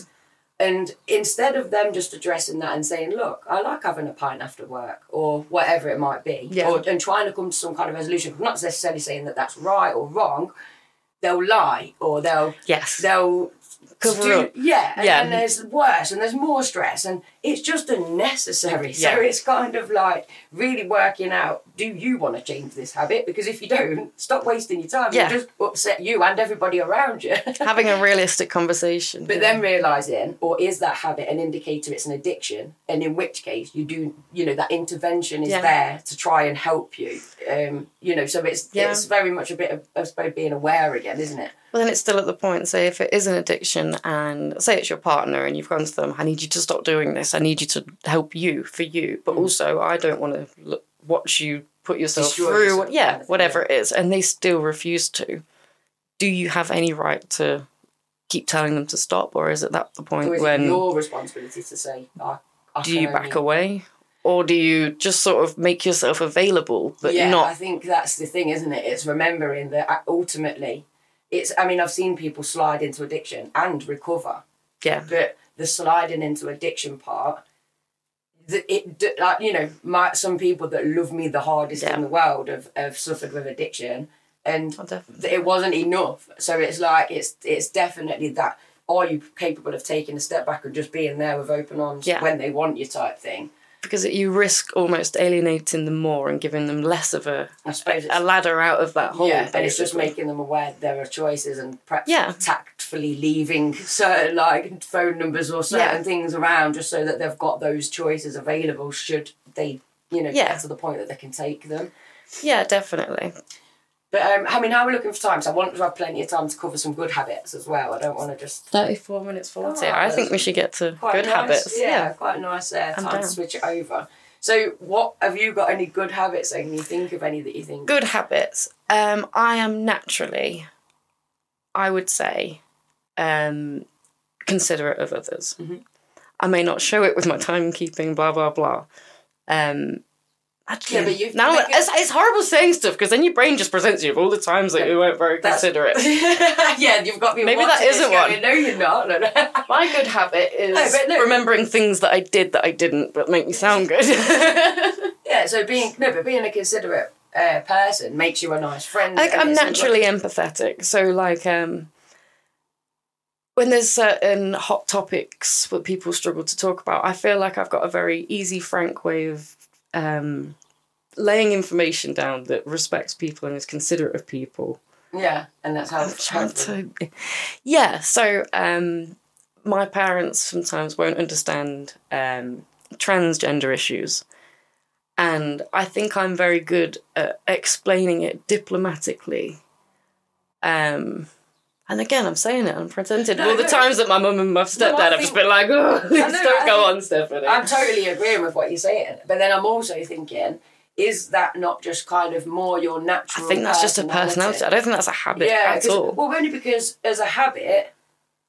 And instead of them just addressing that and saying, "Look, I like having a pint after work," or whatever it might be, Yeah. or and trying to come to some kind of resolution, not necessarily saying that that's right or wrong. They'll lie or they'll Yes. they'll Cover up. Yeah, and, Yeah. and there's worse, and there's more stress, and it's just unnecessary. So Yeah. it's kind of like really working out: do you want to change this habit? Because if you don't, stop wasting your time. Yeah. You'll just upset you and everybody around you. Having a realistic conversation. But then realizing, or is that habit an indicator it's an addiction? And in which case, you do, you know, that intervention is Yeah. there to try and help you. Um, you know, so it's Yeah. it's very much a bit of, I suppose, being aware again, isn't it? Well, then it's still at the point, say, if it is an addiction and say it's your partner and you've gone to them, I need you to stop doing this. I need you to help you for you. Mm. But also, I don't want to look, watch you put yourself Destroy through, yourself yeah, whatever it is. And they still refuse to. Do you have any right to keep telling them to stop? Or is it that the point Or is when it your responsibility to say, I, I do you back away? Or do you just sort of make yourself available, but yeah, not I think that's the thing, isn't it? It's remembering that uh, ultimately, it's. I mean, I've seen people slide into addiction and recover, yeah, but the sliding into addiction part, it like you know, my some people that love me the hardest Yeah. in the world have, have suffered with addiction, and Oh, it wasn't enough. So it's like it's it's definitely that. Are you capable of taking a step back and just being there with open arms Yeah. when they want you, type thing? Because you risk almost alienating them more and giving them less of a I suppose a ladder out of that hole. yeah, and it's just making them aware there are choices and perhaps Yeah. tactfully leaving certain like phone numbers or certain Yeah. things around just so that they've got those choices available should they, you know, Yeah. get to the point that they can take them. yeah, definitely. But um, I mean, how are we looking for time? So I want to have plenty of time to cover some good habits as well. I don't want to just Thirty-four minutes forty. Oh, I think we should get to good nice, habits. Yeah, quite a nice uh, I'm time to switch it over. So, what have you got? Any good habits? Can you think of any that you think? Good habits. Um, I am naturally, I would say, um, considerate of others. Mm-hmm. I may not show it with my timekeeping, blah blah blah. Um, actually, Yeah, but you- now it- it's, it's horrible saying stuff because then your brain just presents you with all the times that you weren't very considerate. yeah, you've got me. Maybe that isn't going, one. No, you're not. No, no. My good habit is No, remembering things that I did that I didn't, but make me sound good. yeah, so being no, but being a considerate uh, person makes you a nice friend. like I'm it's a- naturally empathetic, so like um, when there's certain hot topics that people struggle to talk about, I feel like I've got a very easy, frank way of um, laying information down that respects people and is considerate of people. Yeah, and that's how. I'm trying to- yeah, so um, my parents sometimes won't understand um, transgender issues. And I think I'm very good at explaining it diplomatically. Um, and again, I'm saying it unprecedented. No, All the times that my mum and my stepdad have just been like, oh, please don't I go on, Stephanie. I'm totally agreeing with what you're saying, but then I'm also thinking, is that not just kind of more your natural? I think that's just a personality. I don't think that's a habit Yeah, at all. well, only because as a habit,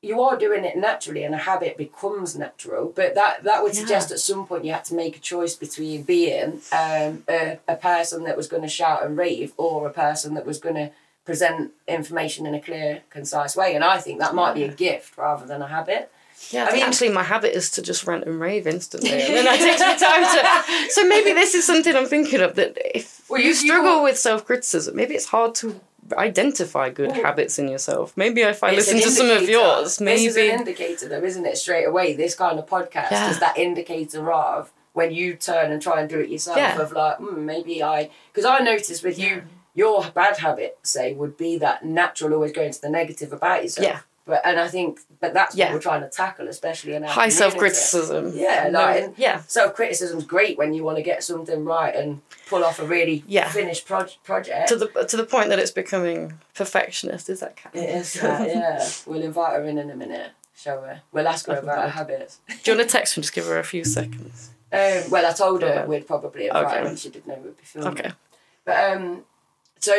you are doing it naturally, and a habit becomes natural. But that that would Yeah. suggest at some point you had to make a choice between being um, a, a person that was going to shout and rave, or a person that was going to present information in a clear, concise way. And I think that might be a gift rather than a habit. Yeah, I, I mean- actually my habit is to just rant and rave instantly, and then it takes me time to. So maybe this is something I'm thinking of that if Well, you, you- you struggle will- with self criticism, maybe it's hard to identify good habits in yourself. Maybe if I It's listen to some of yours, This is maybe an indicator, though, isn't it? Straight away, this kind of podcast Yeah. is that indicator of when you turn and try and do it yourself. Yeah. Of like, mm, maybe I, because I noticed with you, your bad habit, say, would be that natural, always going to the negative about yourself. Yeah. But and I think, but that's Yeah. what we're trying to tackle, especially in our high self criticism. Yeah, like, and yeah, self criticism's great when you want to get something right and pull off a really Yeah. finished proj- project. to the to the point that it's becoming perfectionist. Is that cat? It is that, yeah. We'll invite her in in a minute, shall we? We'll ask her about her habits. Do you want to text me? Just give her a few seconds. Um, well, I told her we'd probably invite Okay. her and she didn't know we'd be filming. Okay. But um, so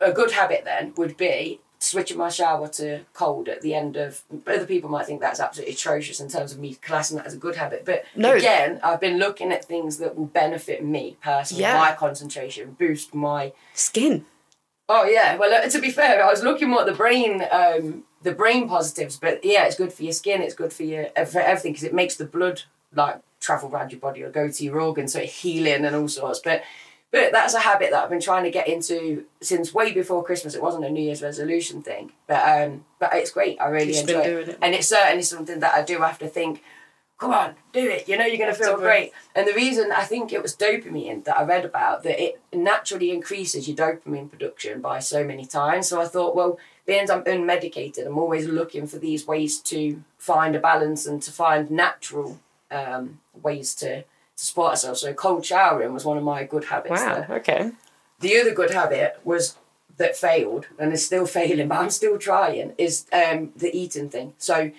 a good habit then would be switching my shower to cold at the end of. Other people might think that's absolutely atrocious in terms of me classing that as a good habit, but No. again, I've been looking at things that will benefit me personally, Yeah. my concentration, boost my Skin. Oh yeah. Well, uh, to be fair, I was looking more at the brain, um, the brain positives, but yeah, it's good for your skin. It's good for your uh, for everything because it makes the blood like travel around your body or go to your organs, so it healing and all sorts. But but that's a habit that I've been trying to get into since way before Christmas. It wasn't a New Year's resolution thing, but um, but it's great. I really enjoy doing it. it. and it's certainly something that I do have to think. Come on, do it. You know you're going to feel great. And the reason I think it was dopamine that I read about that it naturally increases your dopamine production by so many times. So I thought, well, being I'm unmedicated, I'm always looking for these ways to find a balance and to find natural um, ways to, to support ourselves. So cold showering was one of my good habits. Wow. there. Okay. The other good habit was that failed and is still failing, but I'm still trying. Is um, the eating thing. So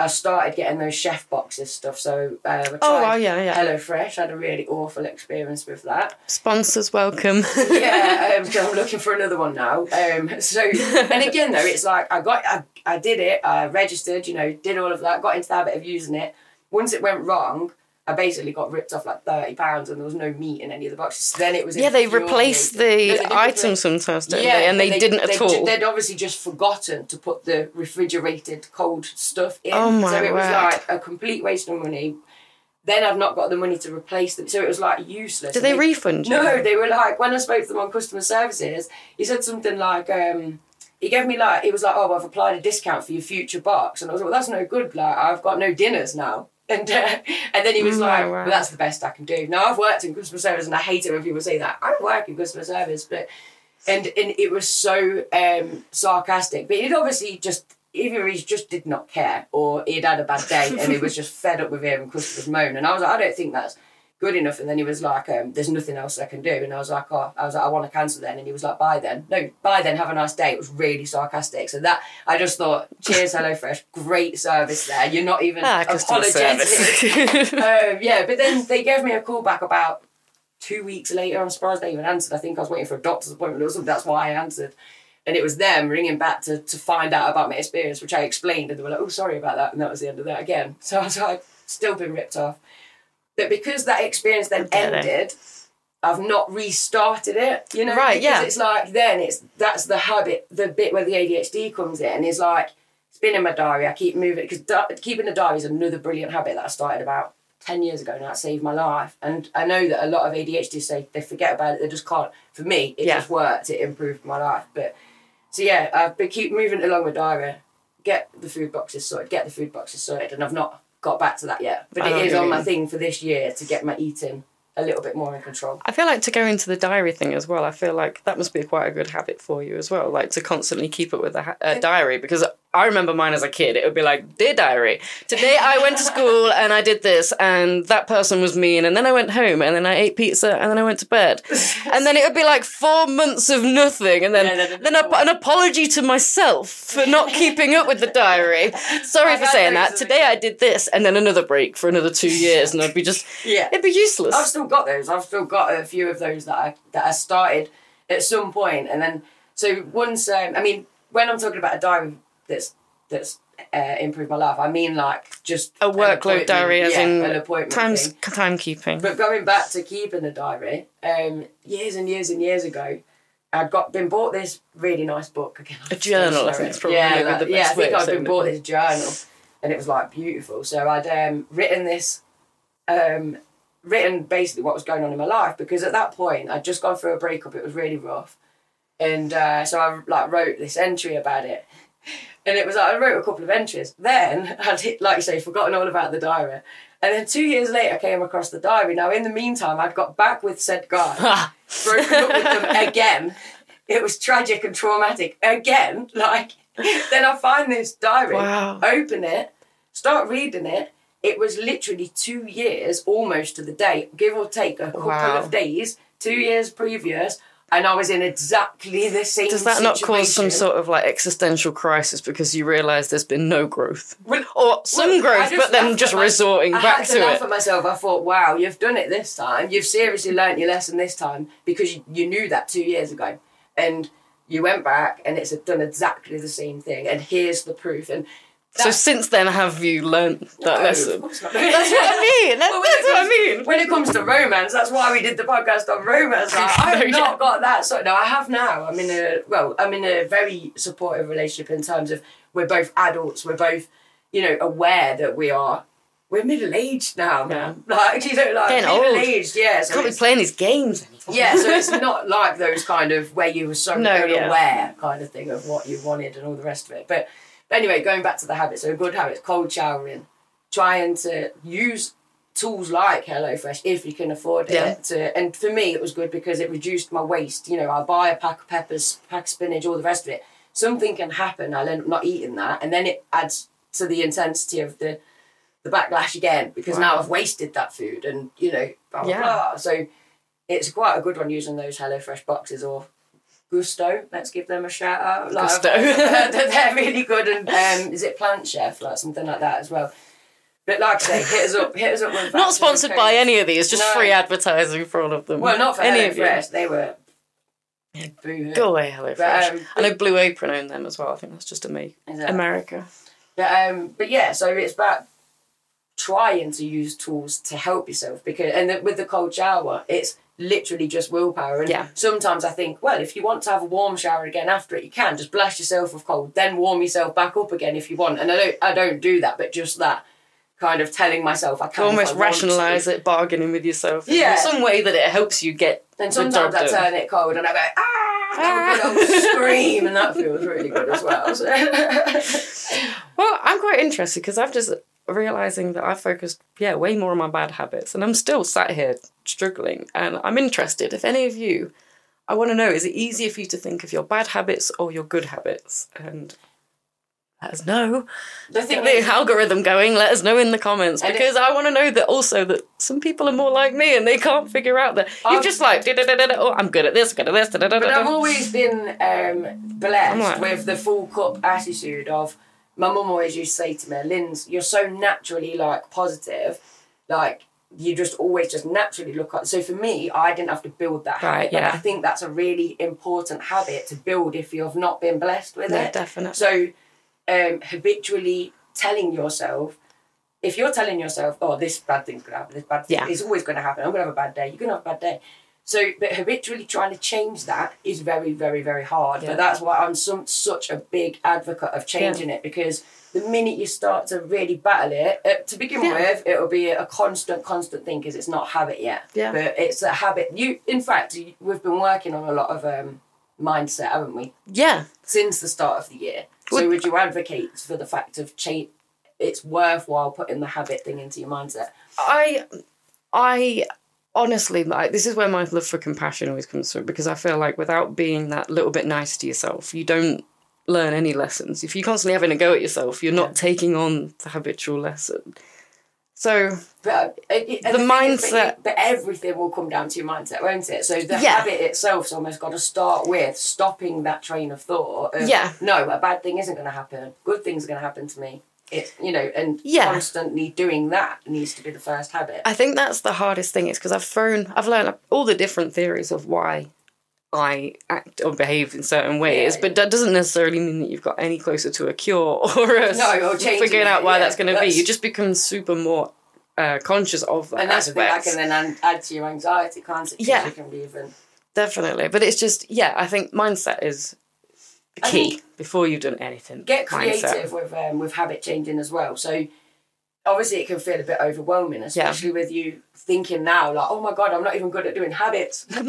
I started getting those chef boxes stuff. So uh, I tried Oh wow. Yeah. Yeah. HelloFresh. I had a really awful experience with that. Sponsors welcome. Yeah, um, so I'm looking for another one now. Um, so and again though, it's like I got I, I did it. I registered. You know, did all of that. Got into the habit of using it. Once it went wrong. I basically got ripped off like thirty pounds, and there was no meat in any of the boxes. Then it was yeah, they infuriating. replace No, they the items sometimes, don't they? And they, didn't at all. They'd obviously just forgotten to put the refrigerated cold stuff in. Oh my So it was word. like a complete waste of money. Then I've not got the money to replace them, so it was like useless. Did And they refund you? No, they were like when I spoke to them on customer services, he said something like, um, he gave me like, he was like, oh, I've applied a discount for your future box, and I was like, well, that's no good. Like, I've got no dinners now. And uh, and then he was Mm, like, wow. well, that's the best I can do. Now I've worked in customer service, and I hate it when people say that. I don't work in customer service, but and and it was so um, sarcastic. But he'd obviously just either he just did not care, or he'd had a bad day, and he was just fed up with him hearing customers moan. And I was like, I don't think that's good enough. And then he was like, um, "There's nothing else I can do." And I was like, "Oh, I was like, I want to cancel then." And he was like, "Bye then." No, bye then. Have a nice day. It was really sarcastic. So that I just thought, cheers, HelloFresh, great service there. You're not even Ah, apologetic. um, yeah, but then they gave me a call back about two weeks later. I'm surprised they even answered. I think I was waiting for a doctor's appointment or something. That's why I answered. And it was them ringing back to, to find out about my experience, which I explained. And they were like, oh, sorry about that. And that was the end of that again. So I was like, still been ripped off. But because that experience then ended, I've not restarted it. You know, Right, because yeah. it's like then it's that's the habit, the bit where the ADHD comes in is like it's been in my diary. I keep moving because di- keeping a diary is another brilliant habit that I started about ten years ago now. It saved my life, and I know that a lot of ADHD say they forget about it. They just can't. For me, it Yeah. just worked. It improved my life. But so yeah, I've been keep moving along with diary. Get the food boxes sorted. Get the food boxes sorted, and I've not got back to that yet. But I it what is on my thing for this year to get my eating a little bit more in control. I feel like to go into the diary thing as well. I feel like that must be quite a good habit for you as well. Like to constantly keep up with a ha- uh, diary because I remember mine as a kid. It would be like, "Dear diary, today I went to school and I did this, and that person was mean, and then I went home and then I ate pizza and then I went to bed, and then it would be like four months of nothing, and then Yeah, then- then a, an apology to myself for not keeping up with the diary. Sorry I've for saying that. Today I did this, and then another break for another two years, and I'd be just Yeah. it'd be useless. I've still got those. I've still got a few of those that I that I started at some point, and then so once um, I mean when I'm talking about a diary that's that's uh, improved my life, I mean like just a workload diary, as yeah, in an appointment times thing. timekeeping. But going back to keeping a diary, um, years and years and years ago, I'd got been bought this really nice book again. A journal, I think it's probably yeah, the best yeah. I think saying been bought this journal, and it was like beautiful. So I'd um, written this, um, written basically what was going on in my life because at that point I'd just gone through a breakup. It was really rough, and uh, so I like wrote this entry about it. And it was like I wrote a couple of entries. Then I'd hit, like you say, forgotten all about the diary. And then two years later, I came across the diary. Now, in the meantime, I'd got back with said guy, broken up with them again. It was tragic and traumatic again. Like, then I find this diary, Wow. open it, start reading it. It was literally two years, almost to the day, give or take a couple Wow. of days, two years previous, and I was in exactly the same. Does that not cause some sort of like existential crisis because you realise there's been no growth? Well, Or some Well, growth, but then just my- resorting I back had to, to laugh it. at myself. I thought, wow, you've done it this time. You've seriously learnt your lesson this time because you, you knew that two years ago, and you went back and it's done exactly the same thing. And here's the proof. And So since then, have you learnt that No, lesson? of course not. That's what I mean. That- Well, that's what I mean. When it comes to romance, that's why we did the podcast on romance. Like, I have Yeah. not got that. So no, I have now. I'm in a well, I'm in a very supportive relationship in terms of we're both adults. We're both, you know, aware that we are. We're middle aged now, man. Like you know, like Getting middle old. aged. Yeah, so Can't be playing these games anymore. yeah, so it's not like those kind of where you were so No, yeah. unaware kind of thing of what you wanted and all the rest of it. But anyway, going back to the habits, so good habits, cold showering, trying to use tools like HelloFresh if you can afford it. Yeah. To, and for me, it was good because it reduced my waste. You know, I buy a pack of peppers, pack of spinach, all the rest of it. Something can happen. I'll end up not eating that, and then it adds to the intensity of the the backlash again because now I've wasted that food, and you know, blah blah Yeah. blah. So it's quite a good one using those HelloFresh boxes or Gousto. Let's give them a shout out. Like, Gousto. they're, really good, and um, is it Plant Chef, like something like that as well. But like I say, hit us up, hit us up with Not sponsored by any of these, just No. free advertising for all of them. Well, not for any of you. They were. Boo-hoo. Go away, HelloFresh. But, um, I know Blue Apron own them as well. I think that's just a me. That- America. But um, but yeah, so it's about trying to use tools to help yourself because and the, with the cold shower, it's literally just willpower. And Yeah. sometimes I think, well, if you want to have a warm shower again after it, you can just blast yourself with cold, then warm yourself back up again if you want. And I don't I don't do that, but just that kind of telling myself I can Almost I rationalise it, bargaining with yourself. Yeah. In some way that it helps you get And sometimes I turn it cold and I go, ah, have a good old scream, and that feels really good as well. So. Well, I'm quite interested because I've just realizing that I focused, yeah, way more on my bad habits, and I'm still sat here struggling. And I'm interested if any of you, I want to know, is it easier for you to think of your bad habits or your good habits? And let us know. Get the algorithm going. Let us know in the comments because I want to know that also that some people are more like me and they can't figure out that you've I've- just like oh I'm good at this, good at this, But I've always been um, blessed like- with the full cup attitude of my mum always used to say to me, Lindz, you're so naturally like positive, like you just always just naturally look up. So for me, I didn't have to build that Right, habit. But yeah. I think that's a really important habit to build if you've not been blessed with Yeah, it. definitely. So um, habitually telling yourself, if you're telling yourself, oh, this bad thing's gonna happen, this bad thing Yeah. is always gonna happen, I'm gonna have a bad day, you're gonna have a bad day. So, but habitually trying to change that is very, very, very hard. Yeah. But that's why I'm some, such a big advocate of changing it because the minute you start to really battle it, uh, to begin Yeah. with, it'll be a constant, constant thing because it's not habit yet. Yeah. But it's a habit. You, in fact, you, we've been working on a lot of um, mindset, haven't we? Yeah, since the start of the year. So would you advocate for the fact of change? It's worthwhile putting the habit thing into your mindset. I, I honestly like this is where my love for compassion always comes from because I feel like without being that little bit nice to yourself, you don't learn any lessons. If you're constantly having a go at yourself, you're not Yeah. taking on the habitual lesson. So But uh, The mindset- but, but everything will come down to your mindset, won't it? So the Yeah. habit itself's almost got to start with stopping that train of thought. Of, Yeah. No, a bad thing isn't going to happen. Good things are going to happen to me. It, you know, and Yeah. constantly doing that needs to be the first habit. I think that's the hardest thing is because I've thrown, I've learned all the different theories of why I act or behave in certain ways, Yeah. but that doesn't necessarily mean that you've got any closer to a cure or a No, or figuring out why yeah. that's going to be. You just become super more uh, conscious of that. and that's thing that aspect. can then add- to your anxiety, can't it? Yeah. Can be even. Definitely, but it's just yeah. I think mindset is the key before you've done anything. get Mindset. creative with um, with habit changing as well. So obviously it can feel a bit overwhelming, especially with you thinking now like, oh my god, I'm not even good at doing habits. I'm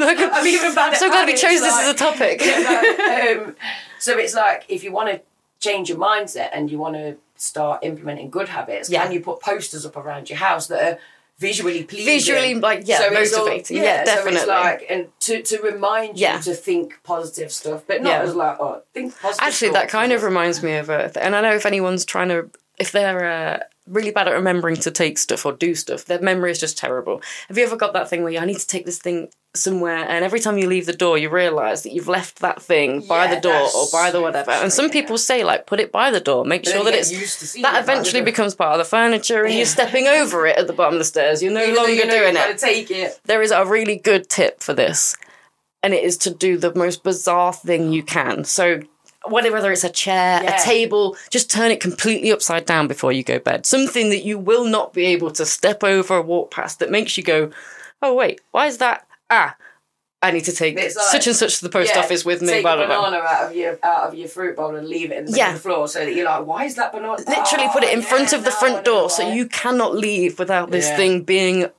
even bad I'm at so glad we habits, chose this as a topic. um, so it's like if you want to change your mindset and you want to start implementing good habits, Yeah. can you put posters up around your house that are visually pleasing? Visually, like, yeah, all- motivating. Yeah, So definitely. it's like and to, to remind you Yeah. to think positive stuff, but not Yeah. as like oh think positive. Actually, that kind of reminds me of a. And I know if anyone's trying to, if they're uh, really bad at remembering to take stuff or do stuff, their memory is just terrible. Have you ever got that thing where you, I need to take this thing somewhere, and every time you leave the door, you realise that you've left that thing by the door or by the whatever. And some people say like, put it by the door, make But sure that it's get used to seeing that it eventually becomes part of the furniture, and Yeah. you're stepping over it at the bottom of the stairs. You're no Even longer you know doing it to take it. there is a really good tip for this, and it is to do the most bizarre thing you can. So, whether whether it's a chair, Yeah. a table, just turn it completely upside down before you go bed. Something that you will not be able to step over or walk past that makes you go, "Oh wait, why is that? Ah, I need to take like- such and such to the post Yeah, office with me." Take Blah a blah blah. banana out of your out of your fruit bowl and leave it in the, Yeah. the floor so that you're like, why is that banana? Literally put it in Oh, front yeah, of the front door so you cannot leave without this thing being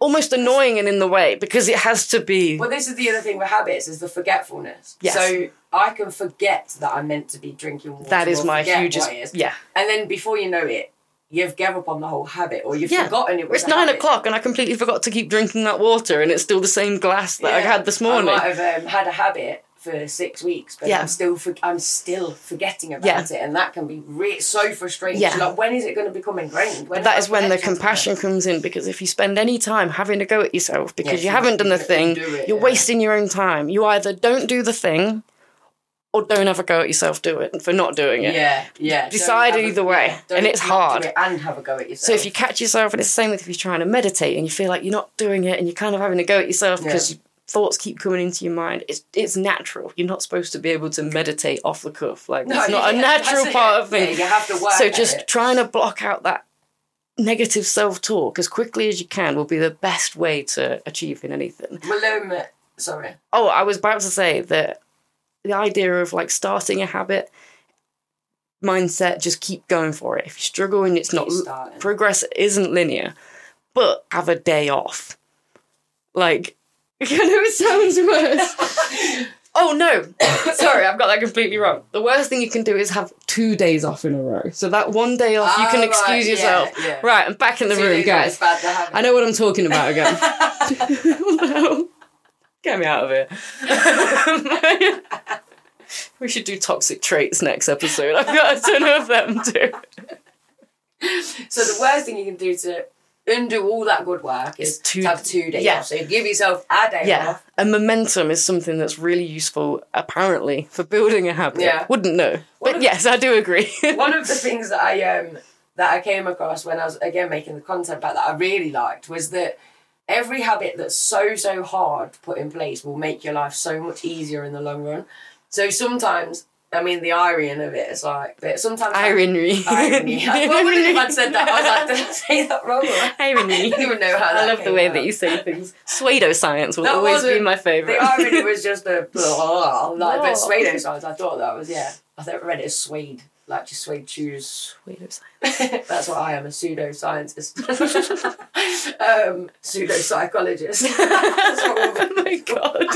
almost annoying and in the way because it has to be. Well, this is the other thing with habits is the forgetfulness. Yes. So I can forget that I'm meant to be drinking water. That is my hugest. is. Yeah. And then before you know it, you've given up on the whole habit, or you've Yeah. forgotten it was. It's nine habit. o'clock and I completely forgot to keep drinking that water and it's still the same glass that I had this morning. I might have um, had a habit for six weeks, but Yeah. I'm still for, I'm still forgetting about Yeah. it, and that can be re- so frustrating. Yeah. Like, when is it going to become ingrained? When that is when the compassion comes in because if you spend any time having to go at yourself because Yes, you you- haven't done the thing, do it, you're yeah. wasting your own time. You either don't do the thing or don't ever go at yourself do it for not doing it. Yeah, yeah. Decide have a- either way, yeah, and it's hard. it and have a go at yourself. So if you catch yourself, and it's the same with if you're trying to meditate and you feel like you're not doing it and you're kind of having to go at yourself because Yeah. thoughts keep coming into your mind, it's it's natural. You're not supposed to be able to meditate off the cuff. Like No, it's not a natural part of things. Yeah, you have to work so just it. trying to block out that negative self-talk as quickly as you can will be the best way to achieving anything. Um, sorry. Oh, I was about to say that the idea of like starting a habit mindset, just keep going for it. If you struggle and it's not starting. progress isn't linear, but have a day off. Like I know it sounds worse. Oh no! Sorry, I've got that completely wrong. The worst thing you can do is have two days off in a row. So that one day off, you Ah, can excuse yeah, yourself. yeah. Right, I'm back in the Two room, guys. off, bad to have I know what I'm talking about again. what the hell? Get me out of here. we should do toxic traits next episode. I've got a ton of them too. So the worst thing you can do to undo all that good work is two- to have two days yeah. off. So you give yourself a day Yeah, off. and momentum is something that's really useful, apparently, for building a habit. Yeah. Wouldn't know, One but of- yes, I do agree. One of the things that I um that I came across when I was again making the content about that I really liked was that every habit that's so so hard to put in place will make your life so much easier in the long run. So sometimes I mean the irony of it is like but sometimes Irony. irony. I wouldn't if I'd said that. I was like, did I say that wrong? I Irony. don't even know how I love the way out. that you say things. Pseudoscience will That always be my favourite The irony was just a blah, like, but Blah. pseudoscience. I thought that was yeah. I thought I read it as suede, like just suede shoes. Pseudoscience. That's what I am, a pseudoscientist. um, pseudo-psychologist. That's what oh my god.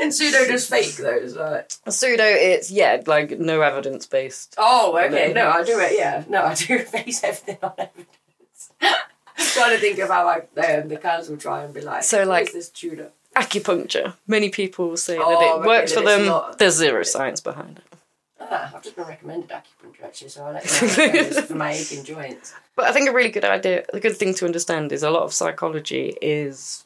and pseudo does fake though, so. Pseudo, it's yeah, like no evidence based. Oh, okay. No, I do it, yeah. No, I do base everything on evidence. Trying to think of how like um, the council will try and be like, So, like- "Where's this Tudor? Acupuncture. Many people will say that Oh, it okay, works for them. not- There's zero science behind it. Ah, I've just been recommended acupuncture actually, so I'll let you know how it goes for my aching joints. But I think a really good idea, a good thing to understand is a lot of psychology is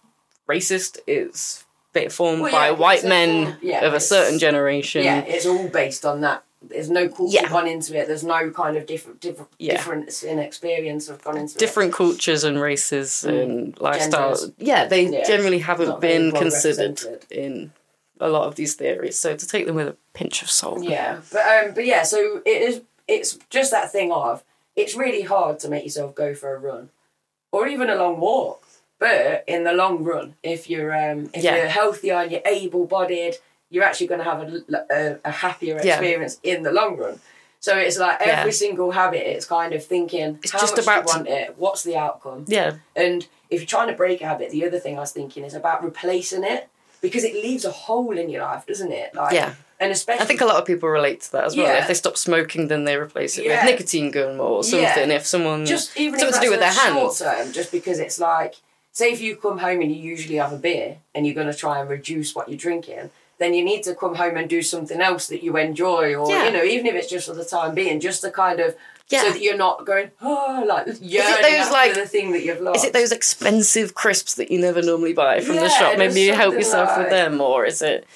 racist, is bit formed Well, by white it's men yeah, of a certain generation. Yeah, it's all based on that. There's no culture Yeah. gone into it. There's no kind of different, different Yeah. difference in experience of gone into Different cultures and races and lifestyles. Mm. Yeah, they Yeah. generally haven't Not been well considered in a lot of these theories. So to take them with a pinch of salt. Yeah, but um, but yeah, so it is. It's just that thing of it's really hard to make yourself go for a run, or even a long walk. But in the long run, if you're um, if Yeah. you're healthier and you're able-bodied, you're actually going to have a, a, a happier Yeah. experience in the long run. So it's like every Yeah. single habit, it's kind of thinking, It's how just much about do you want it? What's the outcome? Yeah. And if you're trying to break a habit, the other thing I was thinking is about replacing it because it leaves a hole in your life, doesn't it? Like, Yeah. And especially, I think a lot of people relate to that as well. Yeah. If they stop smoking, then they replace it Yeah. with nicotine gum or something. Yeah. If someone just even if something that's to do with their hands. short term, just because it's like, say if you come home and you usually have a beer and you're going to try and reduce what you're drinking, then you need to come home and do something else that you enjoy, or Yeah. you know, even if it's just for the time being, just to kind of. Yeah. So that you're not going, oh, like yearning those, like- the thing that you've lost. Is it those expensive crisps that you never normally buy from the shop? Maybe you help yourself with them, or is it?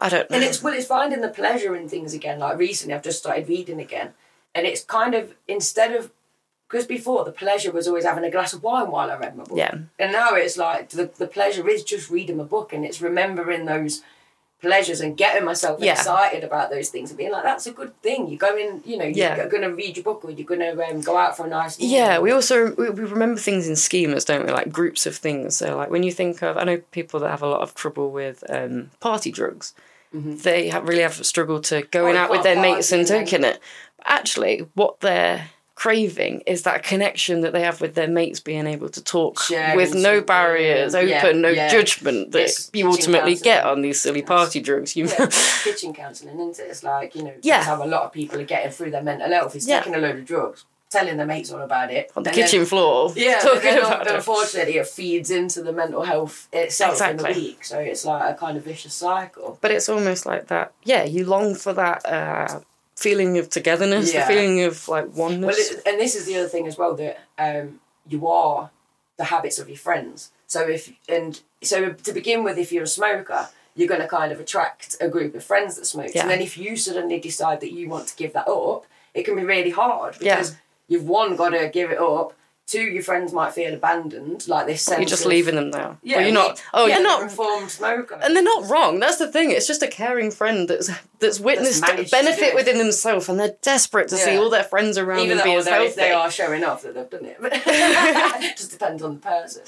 I don't know. And it's well, it's finding the pleasure in things again. Like recently, I've just started reading again, and it's kind of instead of because before the pleasure was always having a glass of wine while I read my book. Yeah. And now it's like the the pleasure is just reading a book, and it's remembering those pleasures and getting myself Yeah. excited about those things and being like, that's a good thing. You're going, you know, you're Yeah. going to read your book or you're going to um, go out for a nice. meal. Yeah, we also we, we remember things in schemas, don't we? Like groups of things. So like when you think of, I know people that have a lot of trouble with um, party drugs. They have, really have struggled to going Mm-hmm. Oh, out with their mates and and taking it. But actually, what they're craving is that connection that they have with their mates, being able to talk Sharing with no barriers, open, yeah, no yeah. judgment that It's you ultimately kitchen get on these silly party drugs. You Yeah, kitchen counselling, isn't it? It's like, you know, Yeah. how a lot of people are getting through their mental health. Is taking a load of drugs, telling their mates all about it. on the and then- kitchen floor, Yeah, talking about it. unfortunately, it feeds into the mental health itself in Exactly. the week. So it's like a kind of vicious cycle. but it's almost like that. Yeah, you long for that uh, feeling of togetherness, Yeah. the feeling of like oneness. Well, it, and this is the other thing as well that um, you are the habits of your friends. So if and so to begin with, if you're a smoker, you're going to kind of attract a group of friends that smoke. Yeah. And then if you suddenly decide that you want to give that up, it can be really hard Yeah. because you've one got to give it up. Two, your friends might feel abandoned, like this sense. you're just of- leaving them now. Yeah, Well, you're not. Oh, yeah, you're they're not. reformed smoker. And they're not wrong. That's the thing. It's just a caring friend that's that's witnessed to benefit within themselves, and they're desperate to see all their friends around even them be as healthy. if they are showing off that they've done it, it just depends on the person.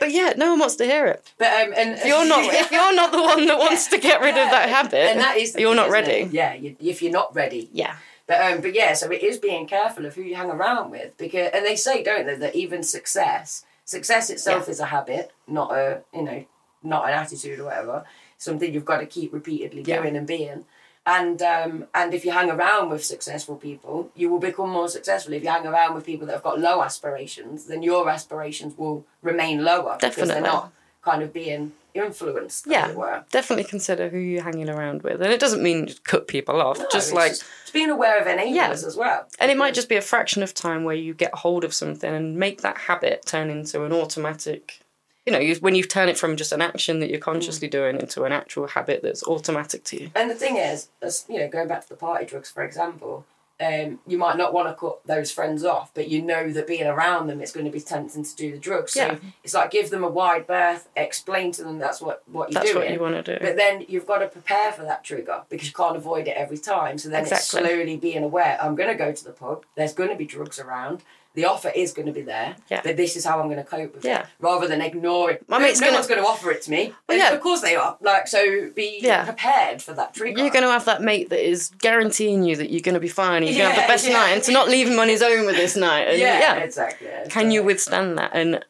But yeah, no one wants to hear it. But um, and If you're not, if you're not the one that wants to get rid of that habit, and that is the you're thing, not ready. it? Yeah, you, if you're not ready. Yeah, But um, but yeah, so it is being careful of who you hang around with because, and they say, don't they, that even success, success itself is a habit, not a you know, not an attitude or whatever. something you've got to keep repeatedly Yeah. doing and being. And um, and if you hang around with successful people, you will become more successful. If you hang around with people that have got low aspirations, then your aspirations will remain lower because they're not kind of being influenced, Yeah, were. definitely consider who you're hanging around with, and it doesn't mean just cut people off. No, just like, just being aware of enablers Yeah. as well. and it might just be a fraction of time where you get hold of something and make that habit turn into an automatic. You know, you, when you turn it from just an action that you're consciously Mm. doing into an actual habit that's automatic to you. And the thing is, as you know, going back to the party drugs, for example, um, you might not want to cut those friends off, but you know that being around them, it's going to be tempting to do the drugs. So Yeah. it's like give them a wide berth, explain to them that's what what you're That's doing. what you want to do. But then you've got to prepare for that trigger because you can't avoid it every time. So then Exactly. it's slowly being aware. I'm going to go to the pub. There's going to be drugs around. The offer is going to be there. Yeah. But this is how I'm going to cope with Yeah. it. Rather than ignore it. My no, mate's no gonna- one's going to offer it to me. Well, yeah. Of course they are. Like so, be Yeah. prepared for that. You're going to have that mate that is guaranteeing you that you're going to be fine. You're going to have the best yeah. night, and to not leave him on his own with this night. And yeah, yeah, exactly. can you withstand that? And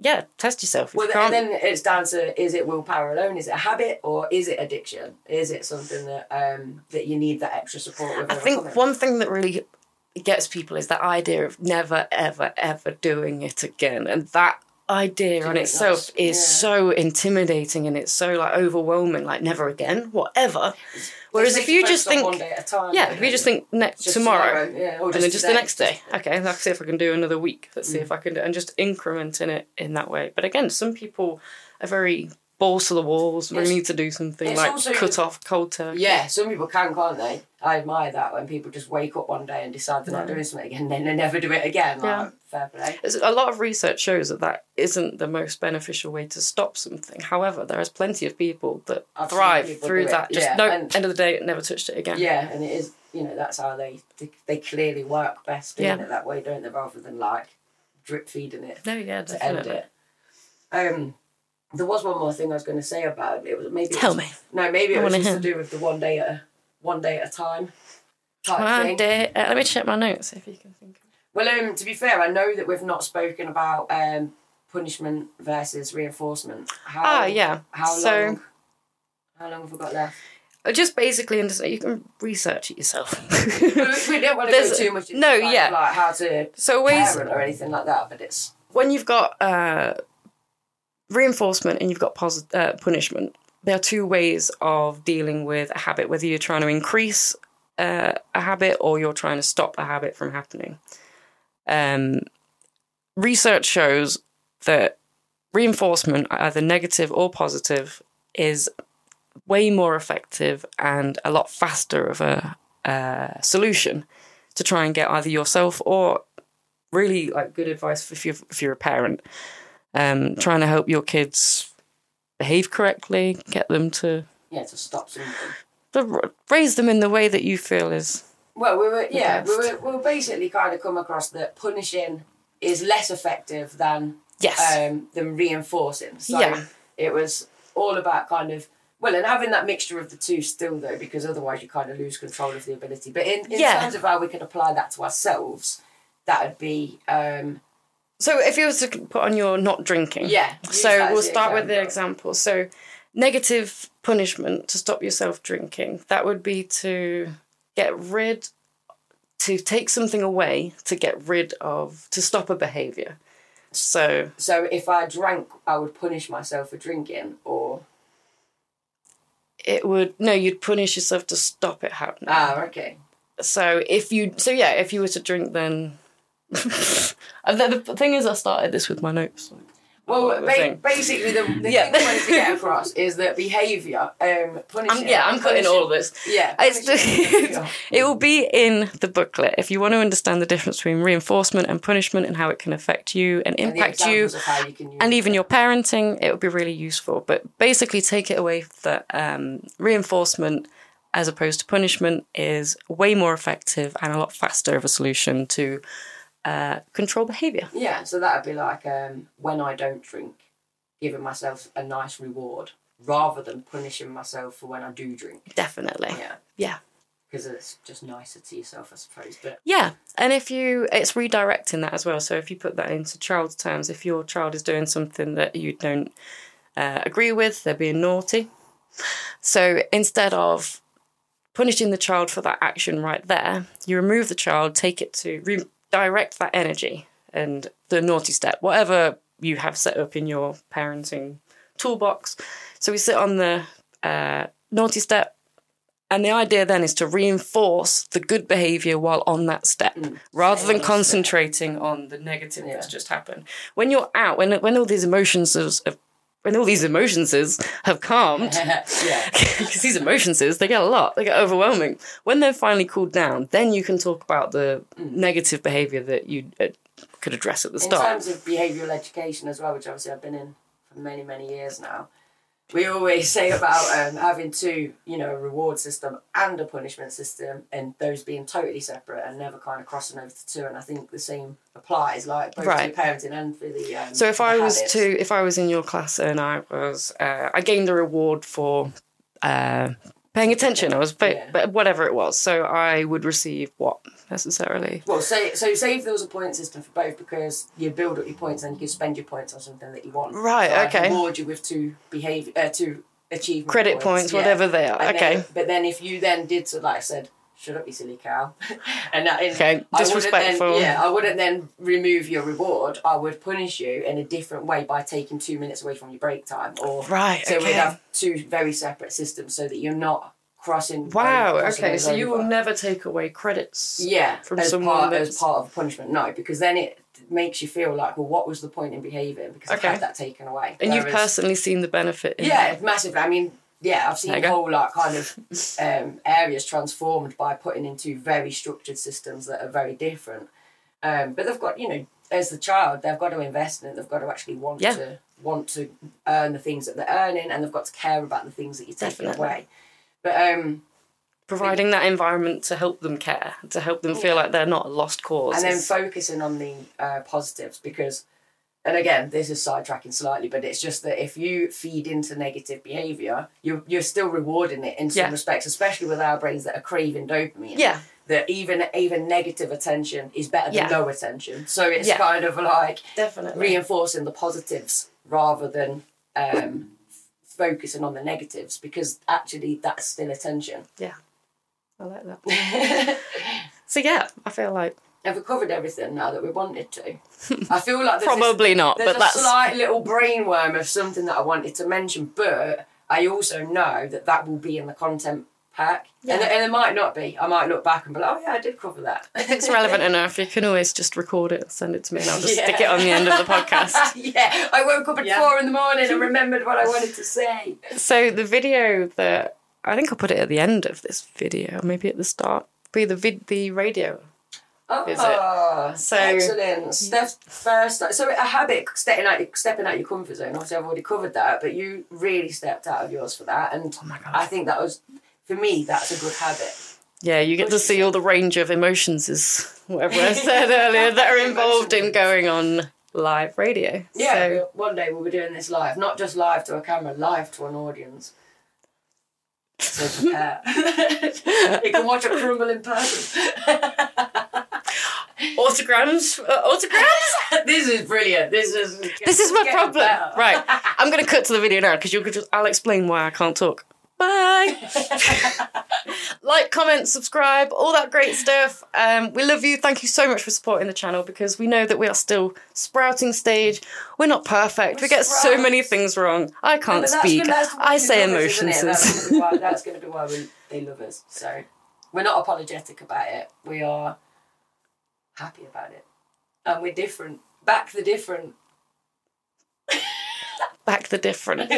yeah, test yourself. If Well, you then, can't, then it's down to is it willpower alone? Is it a habit or is it addiction? Is it something that um that you need that extra support with? I think one thing that really gets people is that idea of never, ever, ever doing it again, and that idea on itself is yeah. so intimidating and it's so like overwhelming. Like never again, whatever. Whereas if you just think, one day at a time. yeah, if you just think next tomorrow, yeah, or and then just the next day. Okay, let's see if I can do another week. Let's see Mm. if I can do, and just incrementing it in that way. But again, some people are very balls to the walls. We need to do something it's like also- cut off cold turkey. Yeah, some people can, can't they? I admire that when people just wake up one day and decide they're not doing something again, then they never do it again. Like, Yeah. fair play. A lot of research shows that that isn't the most beneficial way to stop something. However, there is plenty of people that I've thrive people through that. Just yeah, no, and- end of the day, never touched it again. Yeah, and it is. You know, that's how they they, they clearly work best doing Yeah. it that way, don't they? Rather than like drip feeding it. No, yeah, to end it. Um, there was one more thing I was going to say about it. It was maybe it was- me. No, maybe I it was wanna just to do with the one day at a one day at a time type One thing. day, uh, let me check my notes if you can think. of Well, um, to be fair, I know that we've not spoken about um, punishment versus reinforcement. How, Ah, yeah. How So- long? How long have we got left? Just basically, understand. You can research it yourself. we don't want to go too much into no, like, yeah. like how to so ways parent or anything like that, but it's when you've got uh, reinforcement and you've got posi- uh, punishment, there are two ways of dealing with a habit. Whether you're trying to increase uh, a habit or you're trying to stop a habit from happening. Um, research shows that reinforcement, either negative or positive, is way more effective and a lot faster of a uh, solution to try and get either yourself or really like good advice if you're if you're a parent, um, trying to help your kids behave correctly, get them to, yeah to stop something. to raise them in the way that you feel is Well, we were yeah, we were, we were basically kind of come across that punishing is less effective than yes, um, than reinforcing. So Yeah. it was all about kind of well, and having that mixture of the two still though, because otherwise you kind of lose control of the ability. But in, in Yeah. terms of how we could apply that to ourselves, that would be um, So if you were to put on your not drinking, Yeah, So we'll start with the example. example. So negative punishment to stop yourself drinking. That would be to get rid, to take something away to get rid of, to stop a behavior. So so if I drank, I would punish myself for drinking, or it would no, you'd punish yourself to stop it happening. ah, okay, So if you, so yeah, if you were to drink, then. And the, the thing is, I started this with my notes. Well, ba- basically, the, the Yeah. thing I wanted to get across is that behaviour, um, punishing. I'm, yeah, I'm cutting all of this. Yeah, It's punishing- it will be in the booklet if you want to understand the difference between reinforcement and punishment and how it can affect you and and impact you of how you and even it. your parenting. It would be really useful. But basically, take it away that um, reinforcement as opposed to punishment is way more effective and a lot faster of a solution to uh, control behavior. Yeah, so that'd be like um, when I don't drink, giving myself a nice reward rather than punishing myself for when I do drink. Definitely. Yeah, Yeah. because it's just nicer to yourself, I suppose. But Yeah, and if you, it's redirecting that as well. So if you put that into child's terms, if your child is doing something that you don't uh, agree with, they're being naughty, So instead of punishing the child for that action right there, you remove the child, take it to redirect that energy and the naughty step, whatever you have set up in your parenting toolbox. So we sit on the uh, naughty step, and the idea then is to reinforce the good behavior while on that step rather than concentrating on the negative that's just happened. When you're out, when when all these emotions have- when all these emotions is- have calmed, because these emotions is they get a lot, they get overwhelming. When they're finally cooled down, then you can talk about the negative behavior that you uh, could address at the In start. In terms of behavioural education as well, which obviously I've been in for many, many years now, we always say about um, having two, you know, a reward system and a punishment system, and those being totally separate and never kind of crossing over to two. And I think the same applies, like both Right. for parenting and for the. Um, So if I was habits. to, if I was in your class and I was, uh, I gained a reward for uh, paying attention. I was, pay, Yeah. but whatever it was. So I would receive what necessarily? Well, say so. Say if there was a point system for both, because you build up your points and you can spend your points on something that you want. Right, So okay. Reward you with two behavior, uh, two achievement Credit points, yeah. whatever they are. And okay. then- but then if you then did so, like I said, shut up, you silly cow, and that is Okay, I wouldn't. Then, yeah, I wouldn't then remove your reward. I would punish you in a different way by taking two minutes away from your break time, or Right, So okay. we'd have two very separate systems so that you're not crossing. wow. over- crossing Okay. So you will never take away credits. Yeah, from as someone part that's- as part of punishment, no, because then it makes you feel like, well, what was the point in behaving? Because Okay. I've had that taken away. And you've personally seen the benefit. Yeah, massively. I mean, yeah, I've seen whole like kind of um, areas transformed by putting into very structured systems that are very different. Um, but they've got, you know, as the child, they've got to invest in it. They've got to actually want Yeah. to want to earn the things that they're earning, and they've got to care about the things that you're taking Definitely. away. But um, providing that environment to help them care, to help them feel like they're not a lost cause. and then focusing on the uh, positives because and again this is sidetracking slightly but it's just that if you feed into negative behavior you're, you're still rewarding it in some Yeah. respects especially with our brains that are craving dopamine yeah, that even even negative attention is better than Yeah. no attention so it's Yeah. kind of like definitely. reinforcing the positives rather than um, focusing on the negatives because actually that's still attention Yeah, I like that. so yeah, I feel like have we covered everything now that we wanted to i feel like there's this- probably not, There's but a that's slight little brainworm of something that I wanted to mention, but I also know that that will be in the content pack. And, Yeah. and it might not be. I might look back and be like, oh yeah, I did cover that. if it's relevant enough, you can always just record it and send it to me, and I'll just Yeah. stick it on the end of the podcast. yeah, I woke up at Yeah. four in the morning and remembered what I wanted to say. So the video that I think I'll put it at the end of this video, maybe at the start, be the vid the radio. Oh? So- excellent. Steph's first. So a habit stepping out, stepping out your comfort zone. Obviously, I've already covered that, but you really stepped out of yours for that, and Oh. I think that was for me. That's a good habit. Yeah, you get to see all the range of emotions, is whatever I said earlier, that are involved in going on live radio. Yeah, So, one day we'll be doing this live, not just live to a camera, live to an audience. So prepare. you can watch it crumble in person. autograms, uh, autograms. this is brilliant. This is This is my problem. better. Right, I'm going to cut to the video now because you'll just. I'll explain why I can't talk. Bye. like, comment, subscribe, all that great stuff. Um, we love you. Thank you so much for supporting the channel because we know that we are still sprouting stage. We're not perfect. We're we get so many things wrong. I can't But that's speak. gonna- that's what I say love us, emotions. That's gonna be why- That's going to be why we, they love us. So we're not apologetic about it. We are happy about it, and we're different. Back the different. Back the different.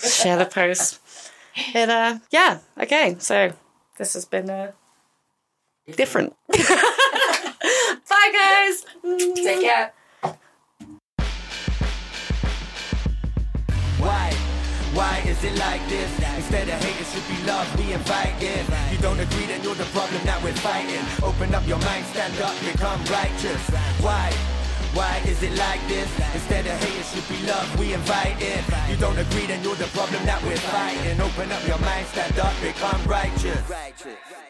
Share the post. And uh, yeah, okay. So this has been uh, different. Bye, guys. Take care. Why is it like this? Instead of hate, it should be love we invite it. You don't agree, then you're the problem that we're fighting. Open up your mind, stand up, become righteous. Why? Why is it like this? Instead of hate, it should be love we invite it. You don't agree, then you're the problem that we're fighting. Open up your mind, stand up, become. Righteous.